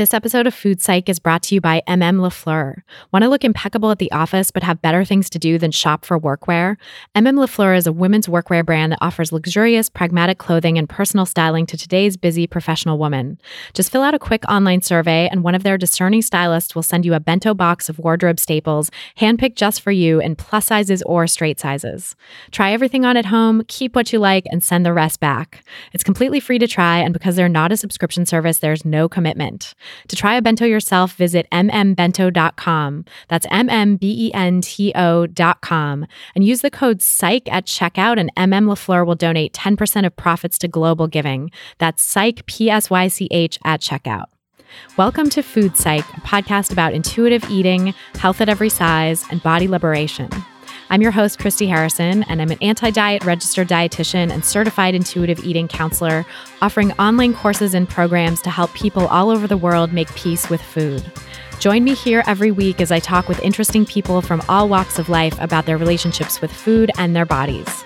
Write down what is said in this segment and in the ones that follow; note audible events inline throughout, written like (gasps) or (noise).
This episode of Food Psych is brought to you by MM LaFleur. Want to look impeccable at the office but have better things to do than shop for workwear? MM LaFleur is a women's workwear brand that offers luxurious, pragmatic clothing and personal styling to today's busy professional woman. Just fill out a quick online survey, and one of their discerning stylists will send you a bento box of wardrobe staples, handpicked just for you in plus sizes or straight sizes. Try everything on at home, keep what you like, and send the rest back. It's completely free to try, and because they're not a subscription service, there's no commitment. To try a bento yourself, visit mmbento.com. That's M-M-B-E-N-T-O.com. And use the code PSYCH at checkout, and MM LaFleur will donate 10% of profits to global giving. That's PSYCH, P-S-Y-C-H, at checkout. Welcome to Food Psych, a podcast about intuitive eating, health at every size, and body liberation. I'm your host, Christy Harrison, and I'm an anti diet registered dietitian and certified intuitive eating counselor, offering online courses and programs to help people all over the world make peace with food. Join me here every week as I talk with interesting people from all walks of life about their relationships with food and their bodies.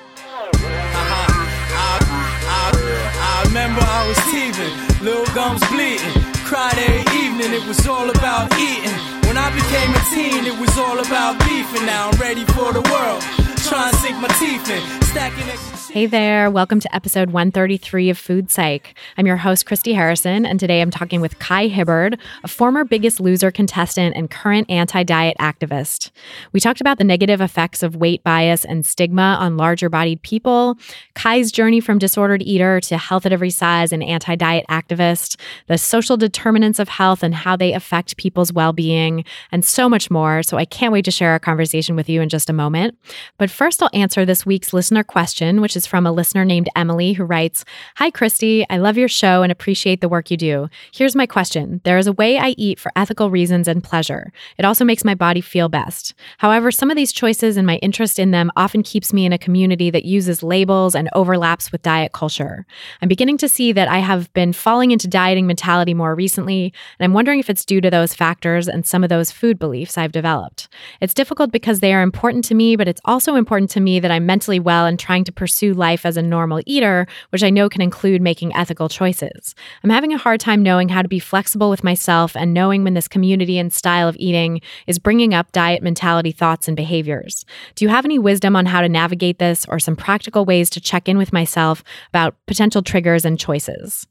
Little gums bleeding. Cried every evening, it was all about eating. I became a teen, it was all about beef, and now I'm ready for the world. Try and sink my teeth in, stacking extra. Hey there, welcome to episode 133 of Food Psych. I'm your host, Christy Harrison, and today I'm talking with Kai Hibbard, a former Biggest Loser contestant and current anti diet activist. We talked about the negative effects of weight bias and stigma on larger bodied people, Kai's journey from disordered eater to health at every size and anti diet activist, the social determinants of health and how they affect people's well being, and so much more. So I can't wait to share our conversation with you in just a moment. But first, I'll answer this week's listener question, which is from a listener named Emily who writes Hi, Christy. I love your show and appreciate the work you do. Here's my question There is a way I eat for ethical reasons and pleasure. It also makes my body feel best. However, some of these choices and my interest in them often keeps me in a community that uses labels and overlaps with diet culture. I'm beginning to see that I have been falling into dieting mentality more recently, and I'm wondering if it's due to those factors and some of those food beliefs I've developed. It's difficult because they are important to me, but it's also important to me that I'm mentally well and trying to pursue life as a normal eater, which I know can include making ethical choices. I'm having a hard time knowing how to be flexible with myself and knowing when this community and style of eating is bringing up diet mentality thoughts and behaviors. Do you have any wisdom on how to navigate this or some practical ways to check in with myself about potential triggers and choices?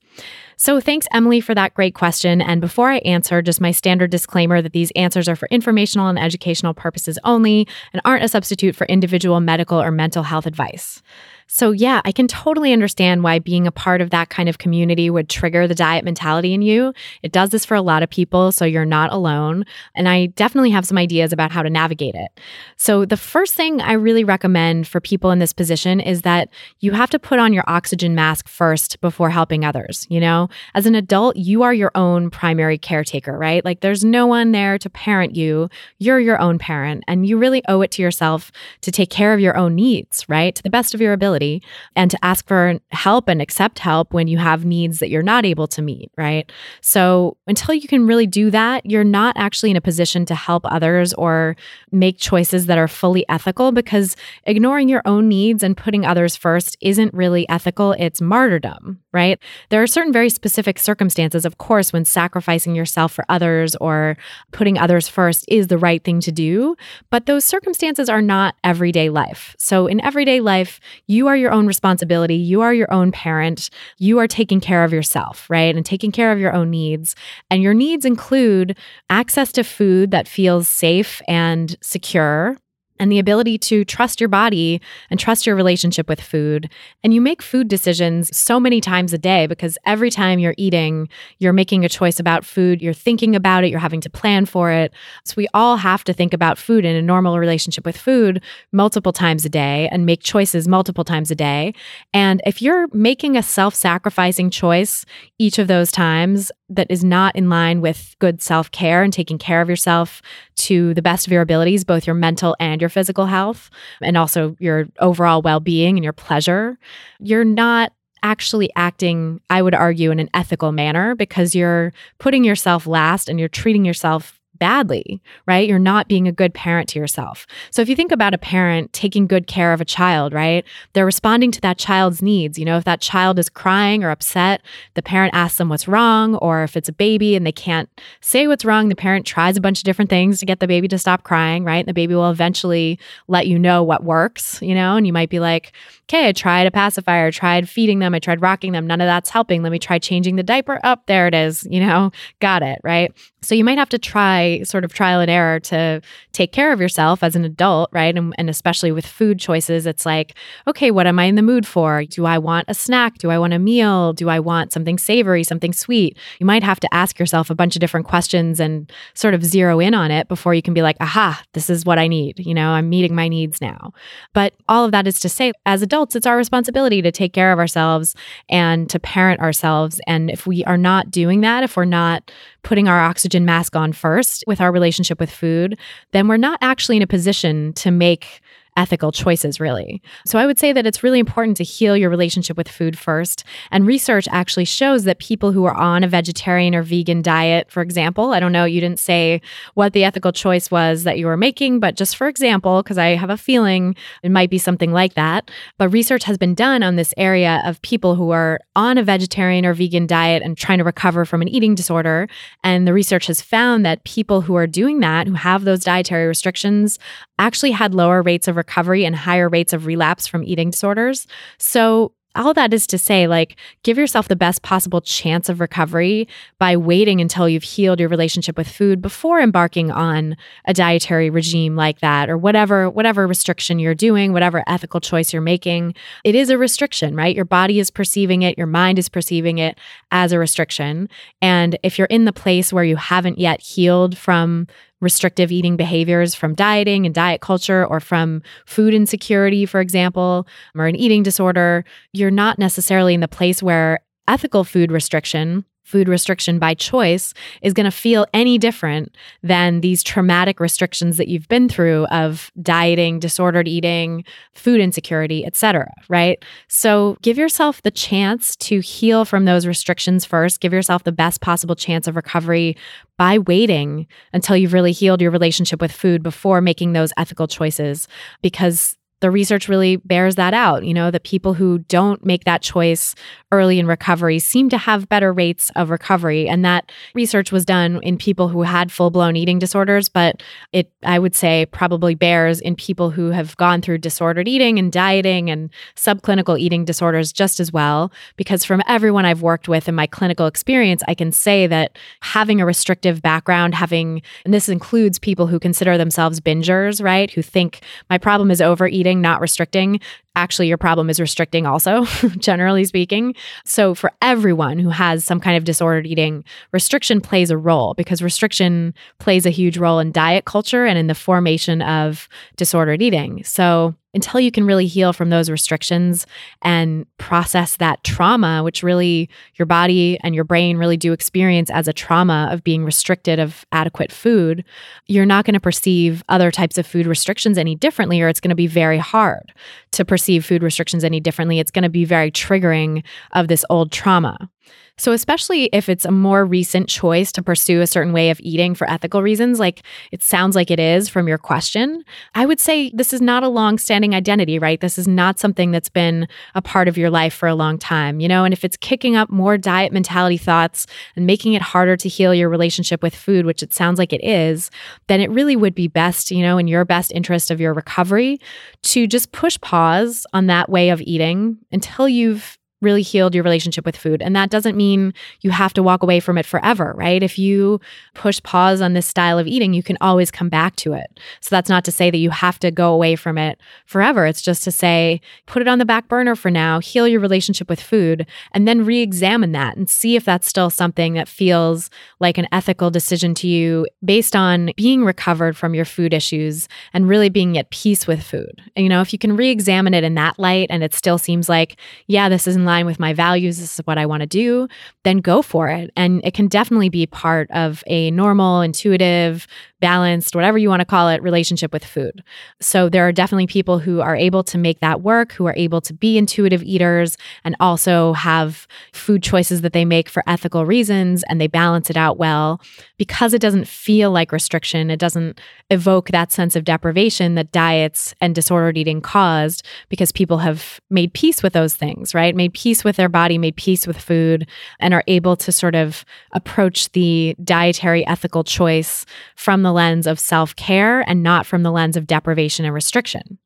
So, thanks, Emily, for that great question. And before I answer, just my standard disclaimer that these answers are for informational and educational purposes only and aren't a substitute for individual medical or mental health advice. So, yeah, I can totally understand why being a part of that kind of community would trigger the diet mentality in you. It does this for a lot of people, so you're not alone. And I definitely have some ideas about how to navigate it. So, the first thing I really recommend for people in this position is that you have to put on your oxygen mask first before helping others. You know, as an adult, you are your own primary caretaker, right? Like, there's no one there to parent you. You're your own parent, and you really owe it to yourself to take care of your own needs, right? To the best of your ability and to ask for help and accept help when you have needs that you're not able to meet, right? So until you can really do that, you're not actually in a position to help others or make choices that are fully ethical because ignoring your own needs and putting others first isn't really ethical. It's martyrdom, right? There are certain very specific circumstances, of course, when sacrificing yourself for others or putting others first is the right thing to do. But those circumstances are not everyday life. So in everyday life, you are your own responsibility. You are your own parent. You are taking care of yourself, right? And taking care of your own needs. And your needs include access to food that feels safe and secure, and the ability to trust your body and trust your relationship with food. And you make food decisions so many times a day because every time you're eating, you're making a choice about food, you're thinking about it, you're having to plan for it. So we all have to think about food in a normal relationship with food multiple times a day and make choices multiple times a day. And if you're making a self sacrificing choice each of those times that is not in line with good self care and taking care of yourself to the best of your abilities, both your mental and your physical health, and also your overall well being and your pleasure, you're not actually acting, I would argue, in an ethical manner because you're putting yourself last and you're treating yourself badly, right? You're not being a good parent to yourself. So if you think about a parent taking good care of a child, right? They're responding to that child's needs. You know, if that child is crying or upset, the parent asks them what's wrong, or if it's a baby and they can't say what's wrong, the parent tries a bunch of different things to get the baby to stop crying, right? And the baby will eventually let you know what works, you know, and you might be like, okay, I tried a pacifier, tried feeding them, I tried rocking them, none of that's helping. Let me try changing the diaper. Up oh, there it is, you know, got it, right? So you might have to try sort of trial and error to take care of yourself as an adult, right? And, and, especially with food choices, it's like, okay, what am I in the mood for? Do I want a snack? Do I want a meal? Do I want something savory, something sweet? You might have to ask yourself a bunch of different questions and sort of zero in on it before you can be like, aha, this is what I need. You know, I'm meeting my needs now. But all of that is to say, as adults, it's our responsibility to take care of ourselves and to parent ourselves. And if we are not doing that, if we're not putting our oxygen mask on first with our relationship with food, then we're not actually in a position to make ethical choices, really. So I would say that it's really important to heal your relationship with food first. And research actually shows that people who are on a vegetarian or vegan diet, for example, I don't know, you didn't say what the ethical choice was that you were making, but just for example, because I have a feeling it might be something like that. But research has been done on this area of people who are on a vegetarian or vegan diet and trying to recover from an eating disorder. And the research has found that people who are doing that, who have those dietary restrictions, actually had lower rates of recovery and higher rates of relapse from eating disorders. So, all that is to say, like, give yourself the best possible chance of recovery by waiting until you've healed your relationship with food before embarking on a dietary regime like that or whatever, whatever restriction you're doing, whatever ethical choice you're making. It is a restriction, right? Your body is perceiving it, your mind is perceiving it as a restriction. And if you're in the place where you haven't yet healed from restrictive eating behaviors from dieting and diet culture or from food insecurity, for example, or an eating disorder, you're not necessarily in the place where ethical food restriction food restriction by choice is going to feel any different than these traumatic restrictions that you've been through of dieting, disordered eating, food insecurity, etc., right? So give yourself the chance to heal from those restrictions first. Give yourself the best possible chance of recovery by waiting until you've really healed your relationship with food before making those ethical choices because the research really bears that out. You know, the people who don't make that choice early in recovery seem to have better rates of recovery. And that research was done in people who had full blown eating disorders, but it, I would say, probably bears in people who have gone through disordered eating and dieting and subclinical eating disorders just as well. Because from everyone I've worked with in my clinical experience, I can say that having a restrictive background, having, and this includes people who consider themselves bingers, right? Who think my problem is overeating not restricting, actually your problem is restricting also, (laughs) generally speaking. So for everyone who has some kind of disordered eating, restriction plays a role because restriction plays a huge role in diet culture and in the formation of disordered eating. So until you can really heal from those restrictions and process that trauma, which really your body and your brain really do experience as a trauma of being restricted of adequate food, you're not going to perceive other types of food restrictions any differently, or it's going to be very hard to perceive food restrictions any differently. It's going to be very triggering of this old trauma. So, especially if it's a more recent choice to pursue a certain way of eating for ethical reasons, like it sounds like it is from your question, I would say this is not a long standing identity, right? This is not something that's been a part of your life for a long time, you know? And if it's kicking up more diet mentality thoughts and making it harder to heal your relationship with food, which it sounds like it is, then it really would be best, you know, in your best interest of your recovery to just push pause on that way of eating until you've really healed your relationship with food. And that doesn't mean you have to walk away from it forever, right? If you push pause on this style of eating, you can always come back to it. So that's not to say that you have to go away from it forever. It's just to say, put it on the back burner for now, heal your relationship with food, and then re examine that and see if that's still something that feels like an ethical decision to you based on being recovered from your food issues and really being at peace with food. And, you know, if you can re examine it in that light and it still seems like, yeah, this is in line with my values, this is what I want to do, then go for it. And it can definitely be part of a normal, intuitive, balanced, whatever you want to call it, relationship with food. So there are definitely people who are able to make that work, who are able to be intuitive eaters and also have food choices that they make for ethical reasons and they balance it out well because it doesn't feel like restriction. It doesn't evoke that sense of deprivation that diets and disordered eating caused because people have made peace with those things, right? Made peace with their body, made peace with food, and are able to sort of approach the dietary ethical choice from the lens of self care and not from the lens of deprivation and restriction.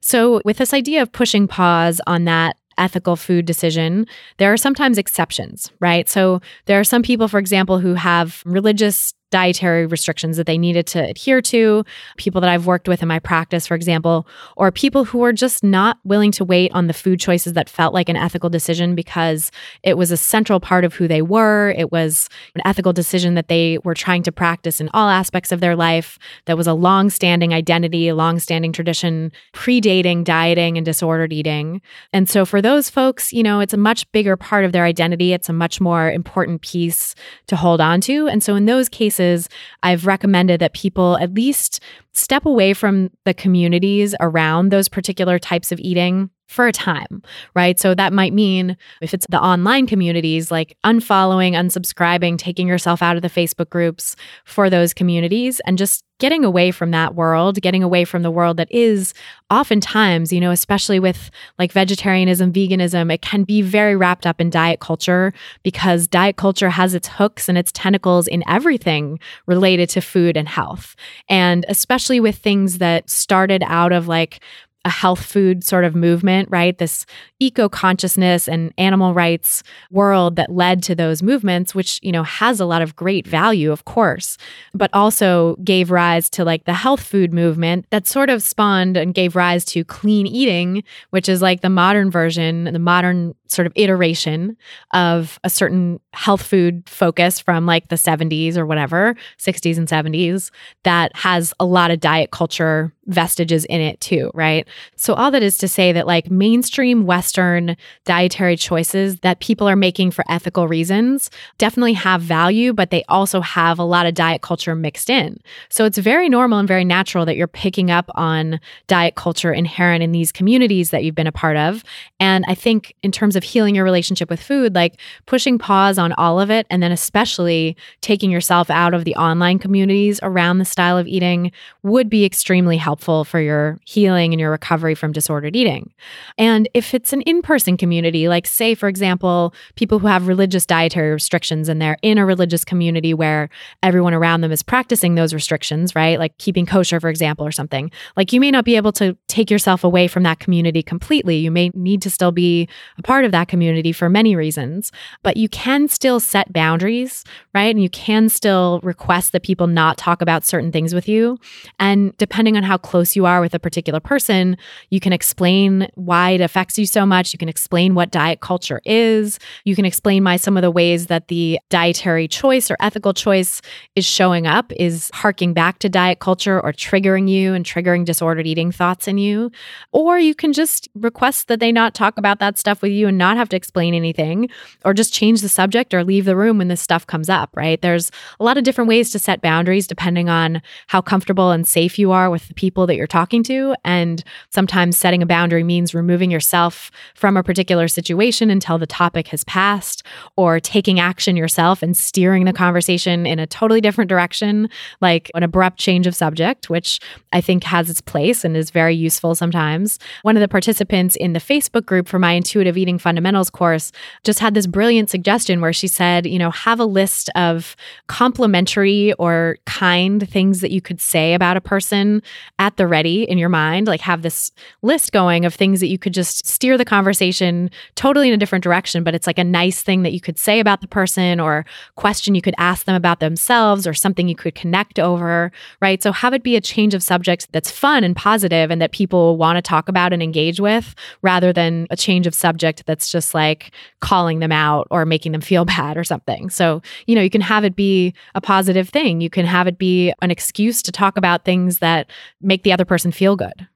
So, with this idea of pushing pause on that ethical food decision, there are sometimes exceptions, right? So, there are some people, for example, who have religious dietary restrictions that they needed to adhere to, people that I've worked with in my practice, for example, or people who were just not willing to wait on the food choices that felt like an ethical decision because it was a central part of who they were. It was an ethical decision that they were trying to practice in all aspects of their life, that was a long standing identity, a long standing tradition, predating dieting and disordered eating. And so for those folks, you know, it's a much bigger part of their identity. It's a much more important piece to hold on to. And so in those cases, cases, I've recommended that people at least step away from the communities around those particular types of eating for a time, right? So that might mean if it's the online communities, like unfollowing, unsubscribing, taking yourself out of the Facebook groups for those communities and just getting away from that world, getting away from the world that is oftentimes, you know, especially with like vegetarianism, veganism, it can be very wrapped up in diet culture because diet culture has its hooks and its tentacles in everything related to food and health. And especially with things that started out of like a health food sort of movement, right? This eco consciousness and animal rights world that led to those movements, which, you know, has a lot of great value, of course, but also gave rise to like the health food movement that sort of spawned and gave rise to clean eating, which is like the modern version, the modern sort of iteration of a certain health food focus from like the 70s or whatever, 60s and 70s, that has a lot of diet culture vestiges in it too, right? So, all that is to say that like mainstream Western dietary choices that people are making for ethical reasons definitely have value, but they also have a lot of diet culture mixed in. So, it's very normal and very natural that you're picking up on diet culture inherent in these communities that you've been a part of. And I think in terms of healing your relationship with food, like pushing pause on all of it, and then especially taking yourself out of the online communities around the style of eating would be extremely helpful for your healing and your recovery from disordered eating. And if it's an in person community, like, say, for example, people who have religious dietary restrictions and they're in a religious community where everyone around them is practicing those restrictions, right? Like keeping kosher, for example, or something, like you may not be able to take yourself away from that community completely. You may need to still be a part of that community for many reasons, but you can still set boundaries, right? And you can still request that people not talk about certain things with you. And depending on how close you are with a particular person. You can explain why it affects you so much. You can explain what diet culture is. You can explain why some of the ways that the dietary choice or ethical choice is showing up is harking back to diet culture or triggering you and triggering disordered eating thoughts in you. Or you can just request that they not talk about that stuff with you and not have to explain anything or just change the subject or leave the room when this stuff comes up, right? There's a lot of different ways to set boundaries depending on how comfortable and safe you are with the people that you're talking to. And sometimes setting a boundary means removing yourself from a particular situation until the topic has passed, or taking action yourself and steering the conversation in a totally different direction, like an abrupt change of subject, which I think has its place and is very useful sometimes. One of the participants in the Facebook group for my intuitive eating fundamentals course just had this brilliant suggestion where she said, you know, have a list of complimentary or kind things that you could say about a person at the ready in your mind, like have this list going of things that you could just steer the conversation totally in a different direction, but it's like a nice thing that you could say about the person or question you could ask them about themselves or something you could connect over, right? So have it be a change of subject that's fun and positive and that people want to talk about and engage with rather than a change of subject that's just like calling them out or making them feel (laughs) bad or something. So, you know, you can have it be a positive thing. You can have it be an excuse to talk about things that make make the other person feel good.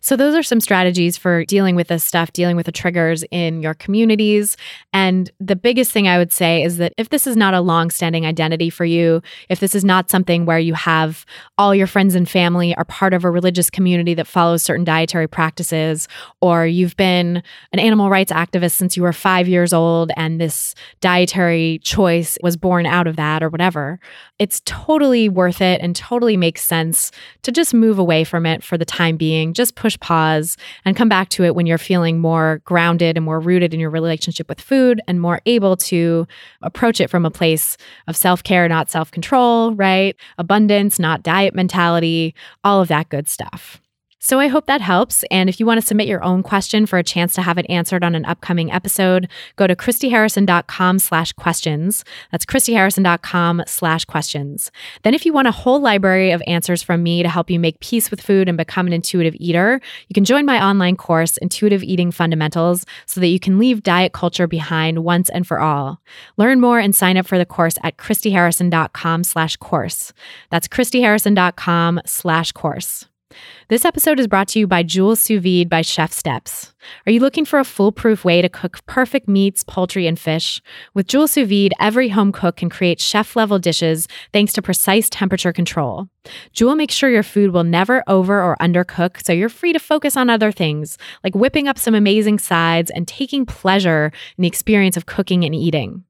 So, those are some strategies for dealing with this stuff, dealing with the triggers in your communities. And the biggest thing I would say is that if this is not a long standing identity for you, if this is not something where you have all your friends and family are part of a religious community that follows certain dietary practices, or you've been an animal rights activist since you were five years old and this dietary choice was born out of that, or whatever, it's totally worth it and totally makes sense to just move away from it for the time being just push pause and come back to it when you're feeling more grounded and more rooted in your relationship with food and more able to approach it from a place of self care, not self control, right? Abundance, not diet mentality, all of that good stuff. So I hope that helps. And if you want to submit your own question for a chance to have it answered on an upcoming episode, go to christyharrison.com slash questions. That's christyharrison.com slash questions. Then if you want a whole library of answers from me to help you make peace with food and become an intuitive eater, you can join my online course, Intuitive Eating Fundamentals, so that you can leave diet culture behind once and for all. Learn more and sign up for the course at christyharrison.com slash course. That's christyharrison.com slash course. This episode is brought to you by Joule Sous Vide by Chef Steps. Are you looking for a foolproof way to cook perfect meats, poultry, and fish? With Joule Sous Vide, every home cook can create chef level dishes thanks to precise temperature control. Joule makes sure your food will never over or undercook, so you're free to focus on other things, like whipping up some amazing sides and taking pleasure in the experience of cooking and eating.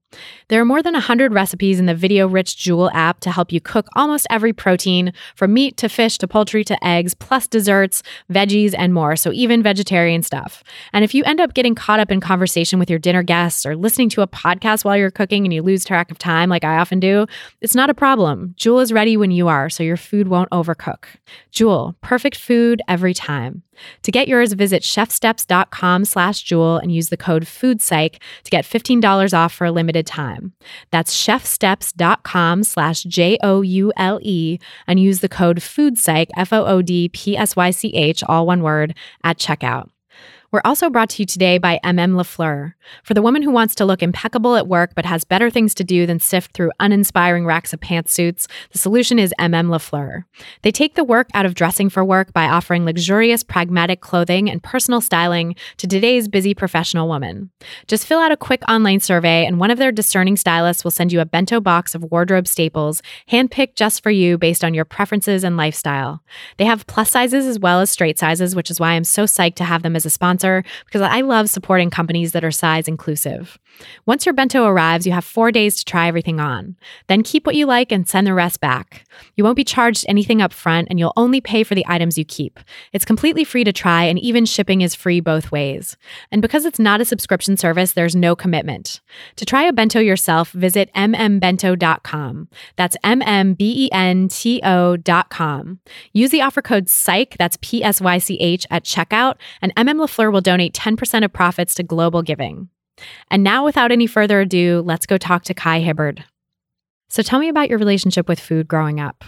There are more than 100 recipes in the video rich Joule app to help you cook almost every protein, from meat to fish to poultry to eggs, plus desserts, veggies, and more, so even vegetarian stuff. And if you end up getting caught up in conversation with your dinner guests or listening to a podcast while you're cooking and you lose track of time, like I often do, it's not a problem. Joule is ready when you are, so your food won't overcook. Joule, perfect food every time. To get yours, visit chefsteps.com slash Joule and use the code FOODPsych to get $15 off for a limited time. That's chefsteps.com slash J-O-U-L-E and use the code FOODPsych, F-O-O-D-P-S-Y-C-H, all one word, at checkout. We're also brought to you today by MM Lafleur. For the woman who wants to look impeccable at work but has better things to do than sift through uninspiring racks of pantsuits, the solution is MM Lafleur. They take the work out of dressing for work by offering luxurious, pragmatic clothing and personal styling to today's busy professional woman. Just fill out a quick online survey, and one of their discerning stylists will send you a bento box of wardrobe staples, handpicked just for you based on your preferences and lifestyle. They have plus sizes as well as straight sizes, which is why I'm so psyched to have them as a sponsor sponsor because I love supporting companies that are size inclusive. Once your bento arrives, you have four days to try everything on. Then keep what you like and send the rest back. You won't be charged anything up front and you'll only pay for the items you keep. It's completely free to try and even shipping is free both ways. And because it's not a subscription service, there's no commitment. To try a bento yourself, visit mmbento.com. That's M-M-B-E-N-T-O.com. Use the offer code PSYCH, that's P-S-Y-C-H, at checkout, and MM LaFleur will donate 10% of profits to global giving. And now, without any further ado, let's go talk to Kai Hibbard. So, tell me about your relationship with food growing up.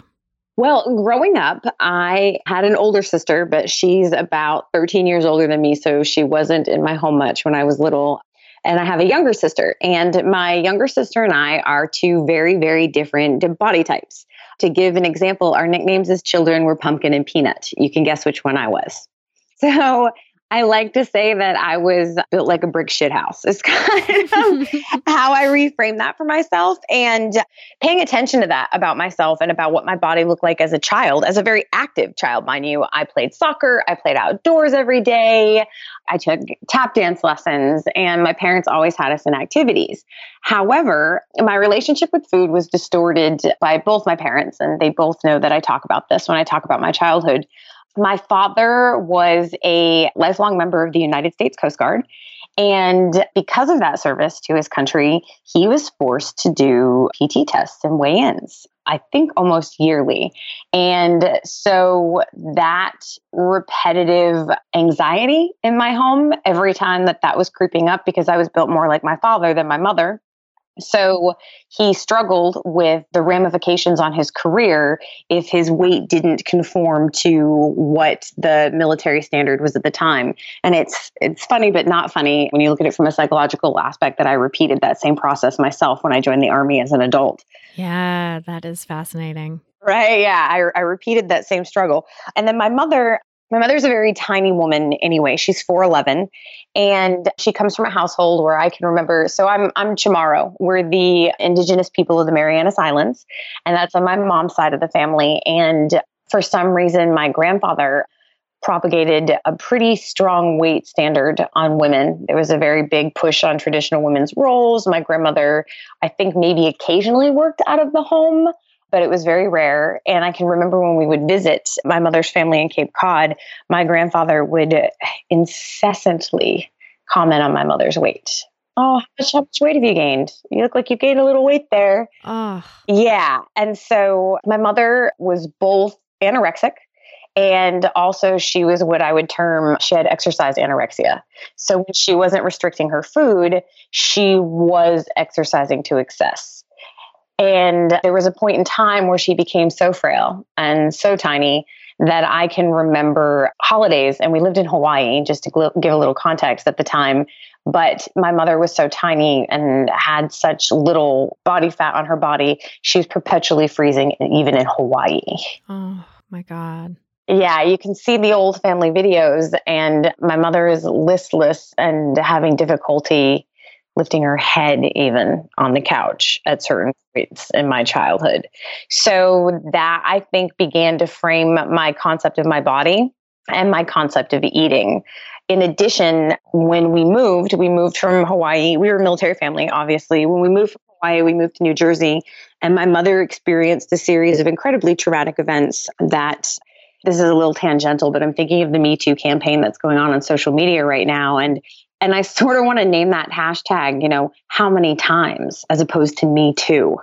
Well, growing up, I had an older sister, but she's about 13 years older than me. So she wasn't in my home much when I was little. And I have a younger sister. And my younger sister and I are two very, very different body types. To give an example, our nicknames as children were Pumpkin and Peanut. You can guess which one I was. (laughs) So I like to say that I was built like a brick shit house. It's (laughs) kind of (laughs) how I reframe that for myself and paying attention to that about myself and about what my body looked like as a child, as a very active child, mind you. I played soccer, I played outdoors every day, I took tap dance lessons, and my parents always had us in activities. However, my relationship with food was distorted by both my parents, and they both know that I talk about this when I talk about my childhood. My father was a lifelong member of the United States Coast Guard. And because of that service to his country, he was forced to do PT tests and weigh ins, I think almost yearly. And so that repetitive anxiety in my home, every time that that was creeping up, because I was built more like my father than my mother, so he struggled with the ramifications on his career if his weight didn't conform to what the military standard was at the time. And it's it's funny but not funny when you look at it from a psychological aspect that I repeated that same process myself when I joined the army as an adult. Yeah, that is fascinating. Right. Yeah. I, I repeated that same struggle. And then my mother my mother's a very tiny woman anyway. She's 4'11 and she comes from a household where I can remember. So I'm I'm Chamorro. We're the indigenous people of the Marianas Islands, and that's on my mom's side of the family. And for some reason, my grandfather propagated a pretty strong weight standard on women. There was a very big push on traditional women's roles. My grandmother, I think, maybe occasionally worked out of the home, but it was very rare. And I can remember when we would visit my mother's family in Cape Cod, my grandfather would incessantly comment on my mother's weight. Oh, how much, how much weight have you gained? You look like you gained a little weight there. Oh. Yeah. And so my mother was both anorexic and also, she was what I would term, she had exercise anorexia. So when she wasn't restricting her food, she was exercising to excess. And there was a point in time where she became so frail and so tiny that I can remember holidays. And we lived in Hawaii, just to gl- give a little context at the time. But my mother was so tiny and had such little body fat on her body, she was perpetually freezing, even in Hawaii. Oh my God. Yeah, you can see the old family videos, and my mother is listless and having difficulty lifting her head even on the couch at certain points in my childhood. So that I think began to frame my concept of my body and my concept of eating. In addition, when we moved, we moved from Hawaii. We were a military family, obviously. When we moved from Hawaii, we moved to New Jersey, and my mother experienced a series of incredibly traumatic events that this is a little tangential, but I'm thinking of the Me Too campaign that's going on on social media right now. And and I sort of want to name that hashtag, you know, how many times as opposed to me too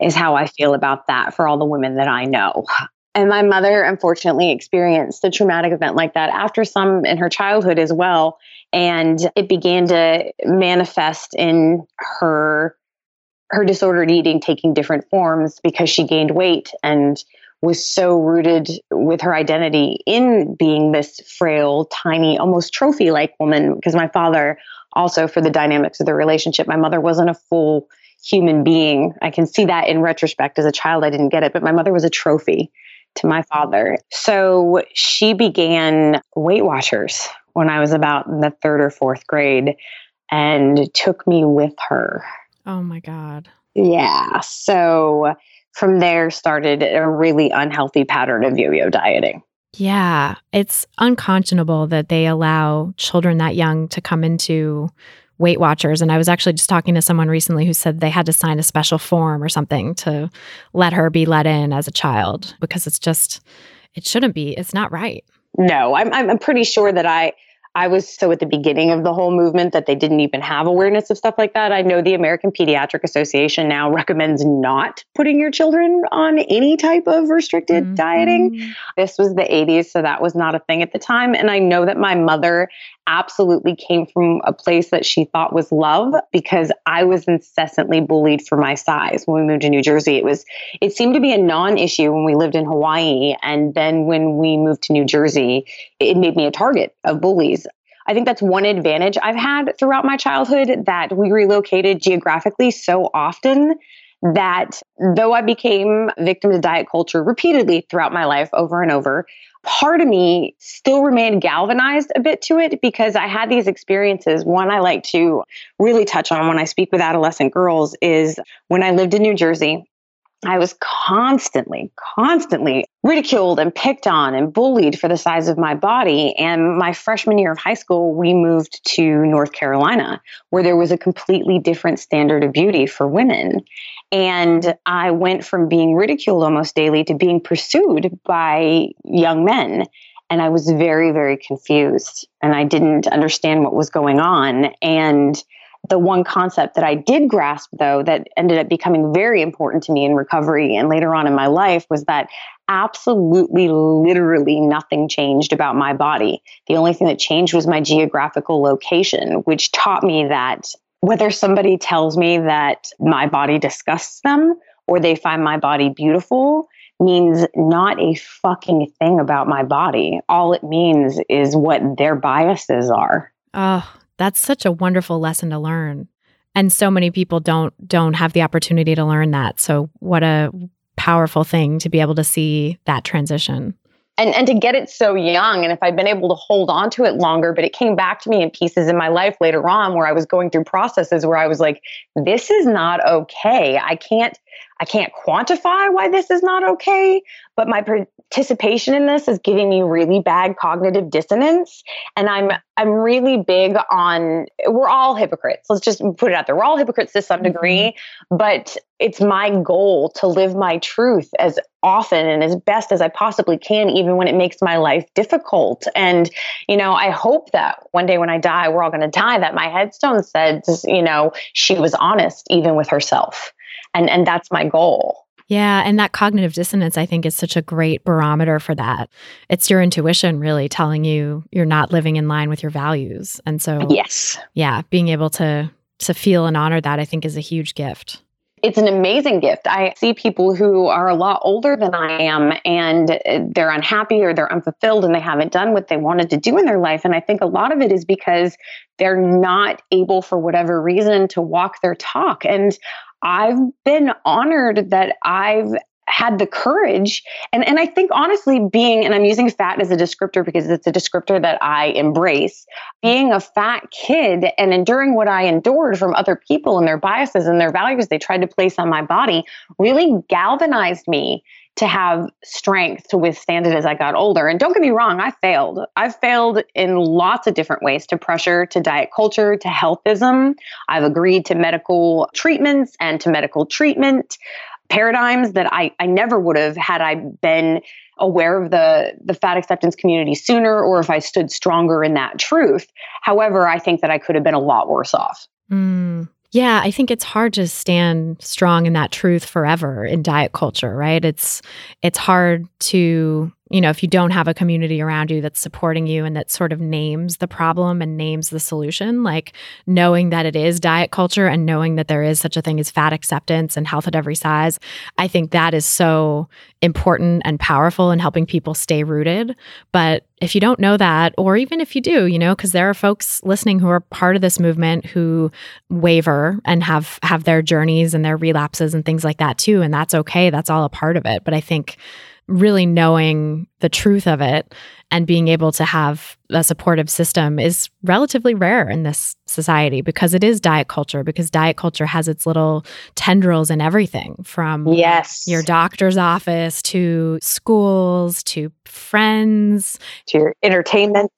is how I feel about that for all the women that I know. And my mother unfortunately experienced a traumatic event like that after some in her childhood as well. And it began to manifest in her her disordered eating taking different forms because she gained weight and was so rooted with her identity in being this frail, tiny, almost trophy like woman. Because my father, also for the dynamics of the relationship, my mother wasn't a full human being. I can see that in retrospect. As a child, I didn't get it, but my mother was a trophy to my father. So she began Weight Watchers when I was about in the third or fourth grade and took me with her. Oh my God. Yeah. So from there started a really unhealthy pattern of yo-yo dieting. Yeah, it's unconscionable that they allow children that young to come into Weight Watchers. And I was actually just talking to someone recently who said they had to sign a special form or something to let her be let in as a child because it's just, it shouldn't be. It's not right. No, I'm, I'm pretty sure that I, I was so at the beginning of the whole movement that they didn't even have awareness of stuff like that. I know the American Pediatric Association now recommends not putting your children on any type of restricted mm-hmm. dieting. This was the 80s, so that was not a thing at the time. And I know that my mother absolutely came from a place that she thought was love because I was incessantly bullied for my size. When we moved to New Jersey, it was it seemed to be a non-issue when we lived in Hawaii and then when we moved to New Jersey, it made me a target of bullies. I think that's one advantage I've had throughout my childhood that we relocated geographically so often that though I became victim to diet culture repeatedly throughout my life over and over, part of me still remained galvanized a bit to it because I had these experiences. One I like to really touch on when I speak with adolescent girls is when I lived in New Jersey. I was constantly, constantly ridiculed and picked on and bullied for the size of my body. And my freshman year of high school, we moved to North Carolina, where there was a completely different standard of beauty for women. And I went from being ridiculed almost daily to being pursued by young men. And I was very, very confused and I didn't understand what was going on. And the one concept that I did grasp, though, that ended up becoming very important to me in recovery and later on in my life was that absolutely, literally nothing changed about my body. The only thing that changed was my geographical location, which taught me that whether somebody tells me that my body disgusts them or they find my body beautiful means not a fucking thing about my body. All it means is what their biases are. Oh, that's such a wonderful lesson to learn. And so many people don't don't have the opportunity to learn that. So what a powerful thing to be able to see that transition. and and to get it so young and if i'd been able to hold on to it longer but it came back to me in pieces in my life later on where i was going through processes where i was like this is not okay i can't i can't quantify why this is not okay but my participation in this is giving me really bad cognitive dissonance and i'm i'm really big on we're all hypocrites let's just put it out there we're all hypocrites to some degree mm-hmm. but it's my goal to live my truth as often and as best as I possibly can, even when it makes my life difficult. And, you know, I hope that one day when I die, we're all going to die, that my headstone says you know, she was honest even with herself. And, and that's my goal. Yeah. And that cognitive dissonance, I think, is such a great barometer for that. It's your intuition really telling you you're not living in line with your values. And so, yes. Yeah. Being able to, to feel and honor that, I think, is a huge gift it's an amazing gift. I see people who are a lot older than I am and uh, they're unhappy or they're unfulfilled and they haven't done what they wanted to do in their life. And I think a lot of it is because they're not able, for whatever reason, to walk their talk. And I've been honored that I've had the courage. And and I think honestly being and I'm using fat as a descriptor because it's a descriptor that I embrace being a fat kid and enduring what I endured from other people and their biases and their values they tried to place on my body really galvanized me to have strength to withstand it as I got older. And don't get me wrong, I failed. I've failed in lots of different ways to pressure, to diet culture, to healthism. I've agreed to medical treatments and to medical treatment paradigms that I, I never would have had I been aware of the the fat acceptance community sooner or if I stood stronger in that truth. However, I think that I could have been a lot worse off. Mm. Yeah, I think it's hard to stand strong in that truth forever in diet culture, right? It's it's hard to you know, if you don't have a community around you that's supporting you and that sort of names the problem and names the solution, like knowing that it is diet culture and knowing that there is such a thing as fat acceptance and health at every size, I think that is so important and powerful in helping people stay rooted. But if you don't know that, or even if you do, you know, because there are folks listening who are part of this movement who waver and have have their journeys and their relapses and things like that too, and that's okay. That's all a part of it. But I think really knowing the truth of it and being able to have a supportive system is relatively rare in this society because it is diet culture because diet culture has its little tendrils in everything from yes. your doctor's office to schools to friends to your entertainment.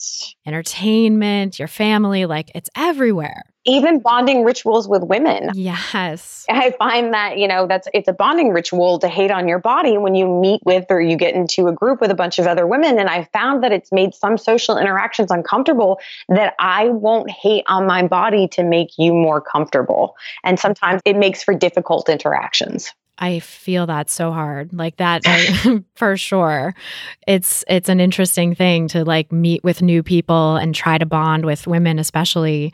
entertainment your family like it's everywhere even bonding rituals with women. Yes. I find that, you know, that's it's a bonding ritual to hate on your body when you meet with or you get into a group with a bunch of other women and I found that it's made some social interactions uncomfortable that I won't hate on my body to make you more comfortable. And sometimes it makes for difficult interactions. I feel that so hard. Like that (laughs) I, (laughs) for sure. It's it's an interesting thing to like meet with new people and try to bond with women especially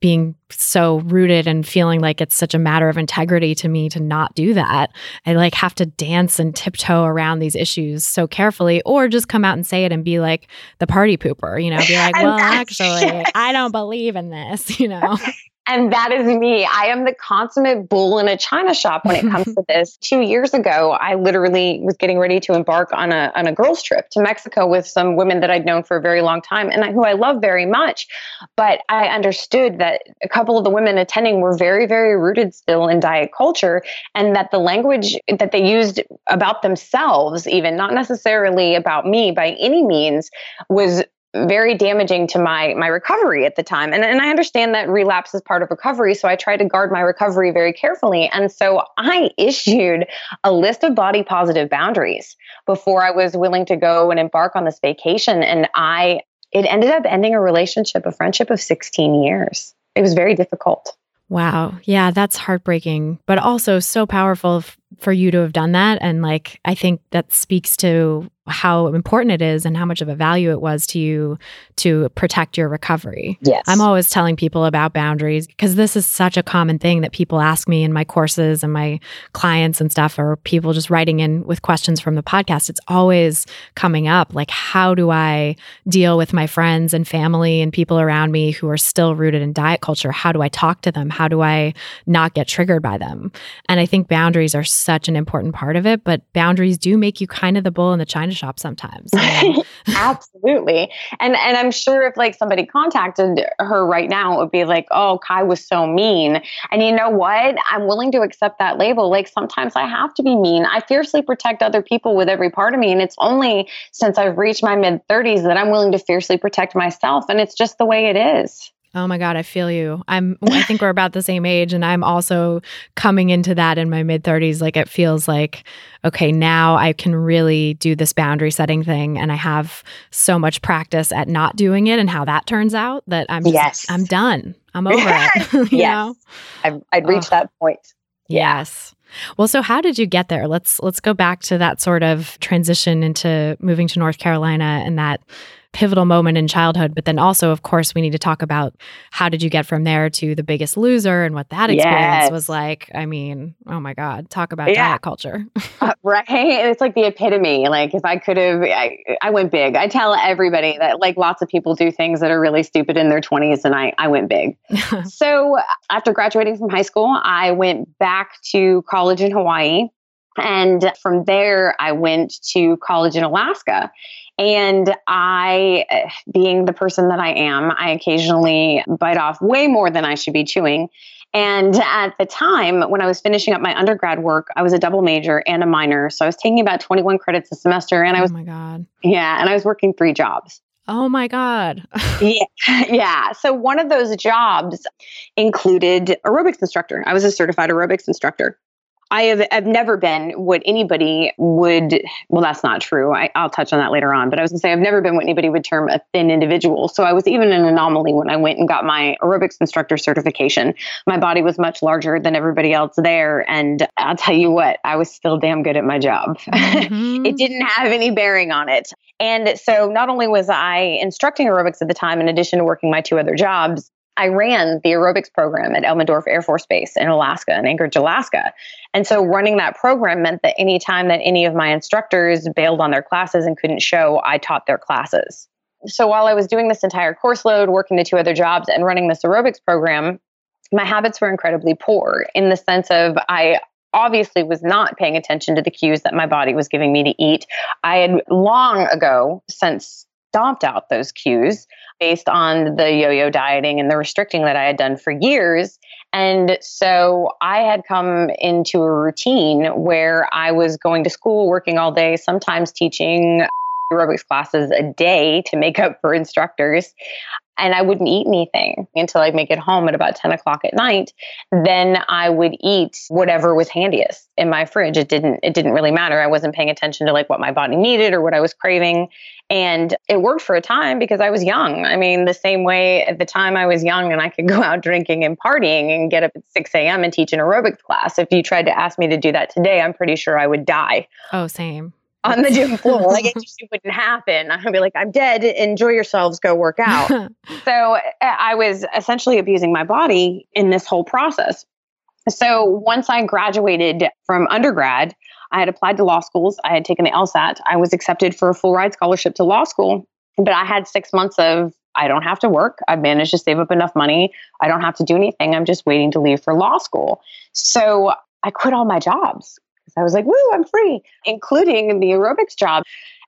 being so rooted and feeling like it's such a matter of integrity to me to not do that. I like have to dance and tiptoe around these issues so carefully or just come out and say it and be like the party pooper, you know, be (laughs) like, "Well, actually, I don't believe in this," you know. And that is me. I am the consummate bull in a china shop when it (laughs) comes to this. Two years ago, I literally was getting ready to embark on a on a girls trip to Mexico with some women that I'd known for a very long time and who I love very much. But I understood that a couple of the women attending were very, very rooted still in diet culture, and that the language that they used about themselves, even not necessarily about me by any means, was very damaging to my my recovery at the time. And, and i understand that relapse is part of recovery so i try to guard my recovery very carefully. And so i issued a list of body positive boundaries before i was willing to go and embark on this vacation. And i it ended up ending a relationship a friendship of 16 years. It was very difficult. Wow. Yeah that's heartbreaking but also so powerful for you to have done that and like i think that speaks to how important it is and how much of a value it was to you to protect your recovery. Yes. I'm always telling people about boundaries because this is such a common thing that people ask me in my courses and my clients and stuff, or people just writing in with questions from the podcast. It's always coming up like, how do I deal with my friends and family and people around me who are still rooted in diet culture? How do I talk to them? How do I not get triggered by them? And I think boundaries are such an important part of it, but boundaries do make you kind of the bull in the china shop sometimes. (laughs) Absolutely. And and I'm sure if like somebody contacted her right now, it would be like, "Oh, Kai was so mean." And you know what? I'm willing to accept that label. Like sometimes I have to be mean. I fiercely protect other people with every part of me, and it's only since I've reached my mid 30s that I'm willing to fiercely protect myself, and it's just the way it is. Oh my god, I feel you. I'm I think we're about the same age and I'm also coming into that in my mid 30s like it feels like okay, now I can really do this boundary setting thing and I have so much practice at not doing it and how that turns out that I'm just yes. I'm done. I'm over it. (laughs) (laughs) yes. I've, I'd reached that point. Yes. Well, so how did you get there? Let's let's go back to that sort of transition into moving to North Carolina and that pivotal moment in childhood but then also of course we need to talk about how did you get from there to the biggest loser and what that experience yes. was like i mean oh my god talk about yeah. diet culture (laughs) uh, right it's like the epitome like if i could have I, I went big i tell everybody that like lots of people do things that are really stupid in their 20s and i, I went big (laughs) so after graduating from high school i went back to college in hawaii and from there, I went to college in Alaska. And I, being the person that I am, I occasionally bite off way more than I should be chewing. And at the time, when I was finishing up my undergrad work, I was a double major and a minor. So I was taking about 21 credits a semester. And I oh was, oh my God. Yeah. And I was working three jobs. Oh my God. (laughs) yeah. (laughs) Yeah. So one of those jobs included aerobics instructor. I was a certified aerobics instructor. I have I've never been what anybody would. Well, that's not true. I, will touch on that later on. But I was going to say I've never been what anybody would term a thin individual. So I was even an anomaly when I went and got my aerobics instructor certification. My body was much larger than everybody else there, and I'll tell you what, I was still damn good at my job. (laughs) Mm-hmm. it didn't have any bearing on it. And so not only was I instructing aerobics at the time, in addition to working my two other jobs, I ran the aerobics program at Elmendorf Air Force Base in Alaska, in Anchorage, Alaska. And so running that program meant that anytime that any of my instructors bailed on their classes and couldn't show, I taught their classes. So while I was doing this entire course load, working the two other jobs, and running this aerobics program, my habits were incredibly poor in the sense of I obviously was not paying attention to the cues that my body was giving me to eat. I had long ago since stomped out those cues based on the yo yo dieting and the restricting that I had done for years. And so I had come into a routine where I was going to school, working all day, sometimes teaching aerobics classes a day to make up for instructors and I wouldn't eat anything until I'd make it home at about 10 o'clock at night. Then I would eat whatever was handiest in my fridge. It didn't it didn't really matter. I wasn't paying attention to like what my body needed or what I was craving. And it worked for a time because I was young. I mean, the same way at the time I was young and I could go (laughs) out drinking and partying and get up at 6 a.m. and teach an aerobics class. If you tried to ask me to do that today, I'm pretty sure I would die. Oh, same on the gym floor. like (laughs) it just wouldn't happen. I'd be like, I'm dead. Enjoy yourselves. Go work out. (laughs) so uh, I was essentially abusing my body in this whole process. So once I graduated from undergrad, I had applied to law schools. I had taken the LSAT. I was accepted for a full ride scholarship to law school. But I had six months of I don't have to work. I've managed to save up enough money. I don't have to do anything. I'm just waiting to leave for law school. So I quit all my jobs I was like, woo, I'm free, including the aerobics job.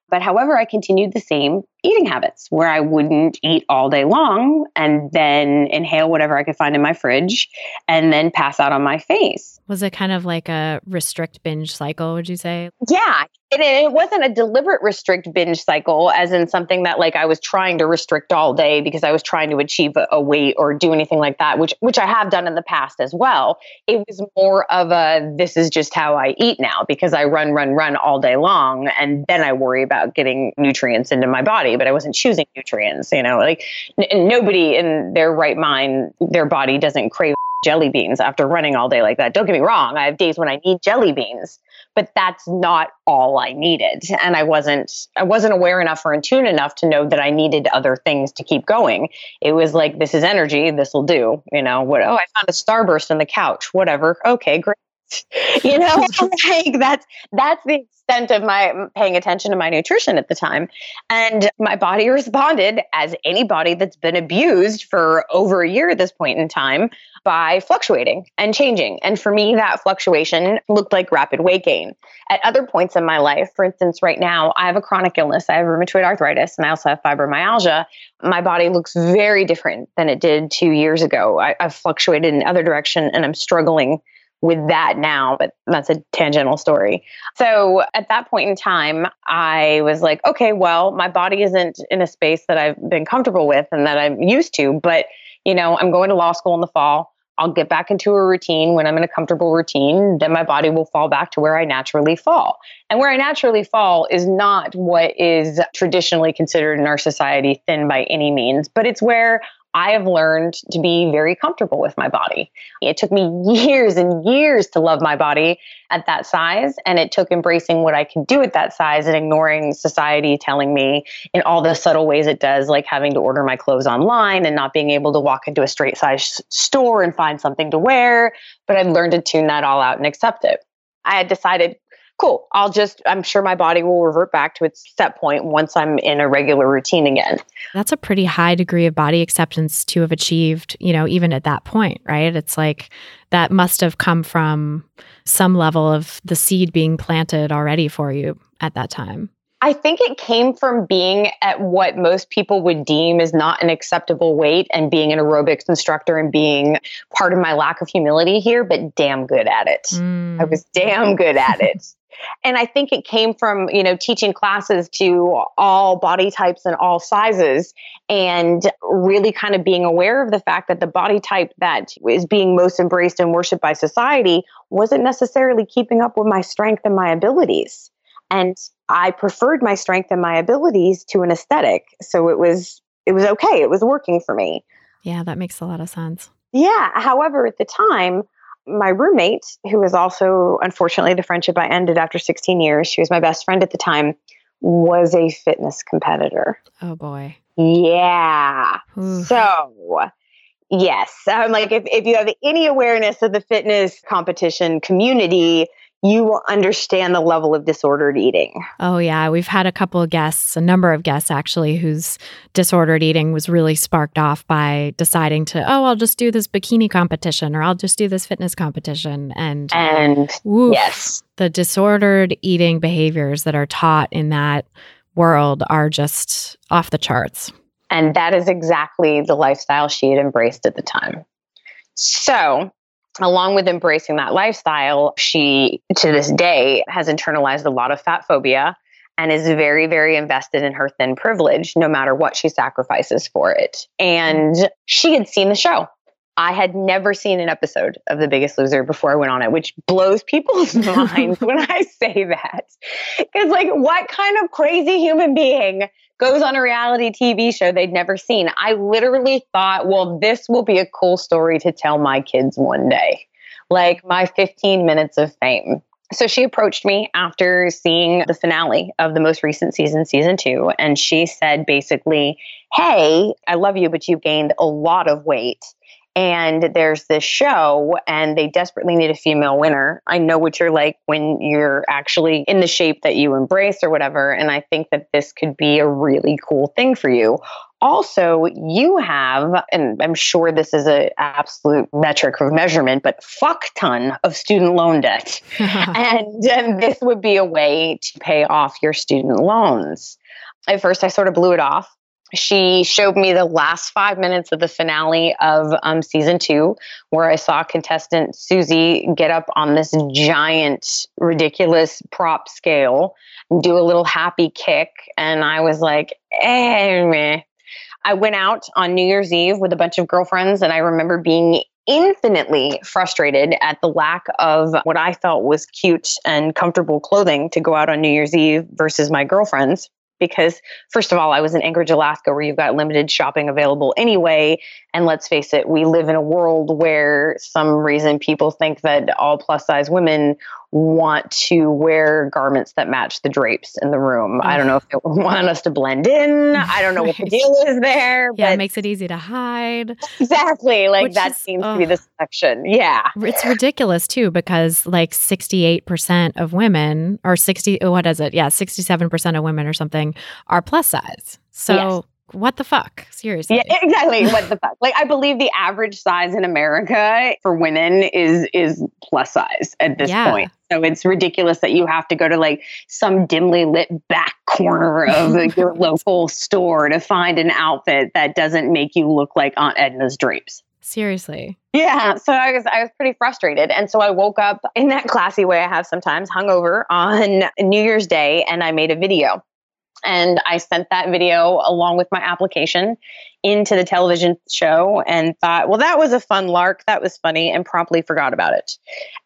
But however, I continued the same eating habits where I wouldn't eat all day long and then inhale whatever I could find in my fridge and then pass out on my face. Was it kind of like a restrict binge cycle, would you say? Yeah, it, it wasn't a deliberate restrict binge cycle, as in something that like I was trying to restrict all day because I was trying to achieve a, a weight or do anything like that, which which I have done in the past as well. It was more of a this is just how I eat now because I run, run, run all day long, and then I worry about getting nutrients into my body, but I wasn't choosing nutrients. You know, like n- nobody in their right mind, their body doesn't crave jelly beans after running all day like that. Don't get me wrong, I have days when I need jelly beans, but that's not all I needed. And I wasn't I wasn't aware enough or in tune enough to know that I needed other things to keep going. It was like this is energy, this will do. You know, what oh, I found a starburst in the couch, whatever. Okay, great. (laughs) you know, (laughs) like that's that's the extent of my paying attention to my nutrition at the time. And my body (laughs) responded as anybody that's been abused for over a year at this point in time by fluctuating and changing. And for me, that fluctuation looked like rapid weight gain. At other points in my life, for instance, right now, I have a chronic illness. I have rheumatoid arthritis and I also have fibromyalgia. My body looks very different than it did two years ago. I, have fluctuated in other direction and I'm struggling with that now, but that's a tangential story. So at that point in time, I was like, okay, well, my body isn't in a space that I've been comfortable with and that I'm used to, but you know, I'm going to law school in the fall. I'll get back into a routine when I'm in a comfortable routine, then my body will fall back to where I naturally fall. And where I naturally fall is not what is traditionally considered in our society thin by any means, but it's where I have learned to be very comfortable with my body. It took me (laughs) years and years to love my body at that size. And it took embracing what I can do at that size and ignoring society telling me in all the subtle ways it does, like having to order my clothes online and not being able to walk into a straight size store and find something to wear. But I've learned to tune that all out and accept it. I had decided cool, I'll just, I'm sure my body will revert back to its set point once I'm in a regular routine again. That's a pretty high degree of body acceptance to have achieved, you know, even at that point, right? It's like that must have come from some level of the seed being planted already for you at that time. I think it came from being at what most people would deem as not an acceptable weight and being an aerobics instructor and being part of my lack of humility here, but damn good at it. Mm. I was damn good at it. (laughs) And I think it came from, you know, teaching classes to all body types and all sizes and really kind of being aware of the fact that the body type that is being most embraced and worshiped by society wasn't necessarily keeping up with my strength and my abilities. And I preferred my strength and my abilities to an aesthetic. So it was it was okay. It was working for me. Yeah, that makes a lot of sense. Yeah. However, at the time, my roommate, who was also unfortunately the friendship I ended after 16 years, she was my best friend at the time, was a fitness competitor. Oh boy. Yeah. Oof. So, yes. I'm like, if, if you have any awareness of the fitness competition community, you will understand the level of disordered eating. Oh, yeah. We've had a couple of guests, a number of guests actually, whose disordered eating was really sparked off by deciding to, oh, I'll just do this bikini competition or I'll just do this fitness competition. And, and woof, yes, the disordered eating behaviors that are taught in that world are just off the charts. And that is exactly the lifestyle she had embraced at the time. So along with embracing that lifestyle, she to this day has internalized a lot of fat phobia and is very, very invested in her thin privilege, no matter what she sacrifices for it. And she had seen the show. I had never seen an episode of The Biggest Loser before I went on it, which blows (laughs) people's (laughs) minds when I say that. Because, like, what kind of crazy human being goes on a reality TV show they'd never seen? I literally thought, well, this will be a cool story to tell my kids one day. Like my 15 minutes of fame. So she approached me after seeing the finale of the most recent season, season two, and she said basically, Hey, I love you, but you've gained a lot of weight and there's this show and they desperately need a female winner. I know what you're like when you're actually in the shape that you embrace or whatever. And I think that this could be a really cool thing for you. Also, you have, and I'm sure this is an absolute metric of measurement, but fuck ton of student loan debt. (laughs) and, and this would be a way to pay off your student loans. At first, I sort of blew it off she showed me the last five minutes of the finale of um, season two, where I saw contestant Susie get up on this giant, ridiculous prop scale, and do a little happy kick. And I was like, eh, I went out on New Year's Eve with a bunch of girlfriends, and I remember being infinitely frustrated at the lack of what I felt was cute and comfortable clothing to go out on New Year's Eve versus my girlfriends because first of all i was in anchorage alaska where you've got limited shopping available anyway. And let's face it we live in a world where some reason people think that all plus size women want to wear garments that match the drapes in the room. I don't know if they (laughs) want us to blend in. I don't know what the deal is there. Yeah, it makes it easy to hide. Exactly. Like that is, seems to be the section. Yeah. It's ridiculous too, because like 68% of women, or 60, what is it? Yeah, 67% of women or something are plus size. So yes what the fuck? Seriously. Yeah, (laughs) exactly. what the fuck? Like I believe the average size in America for women is is plus size at this yeah. point. So it's ridiculous that you have to go to like some dimly lit back corner of (laughs) your local store to find an outfit that doesn't make you look like Aunt Edna's drapes. Seriously. Yeah. So I was I was pretty frustrated. And so I woke up in that classy way I have sometimes hungover on New Year's Day and I made a video. And I sent that video along with my application into the television show and thought, well, that was a fun lark. That was funny, and promptly forgot about it.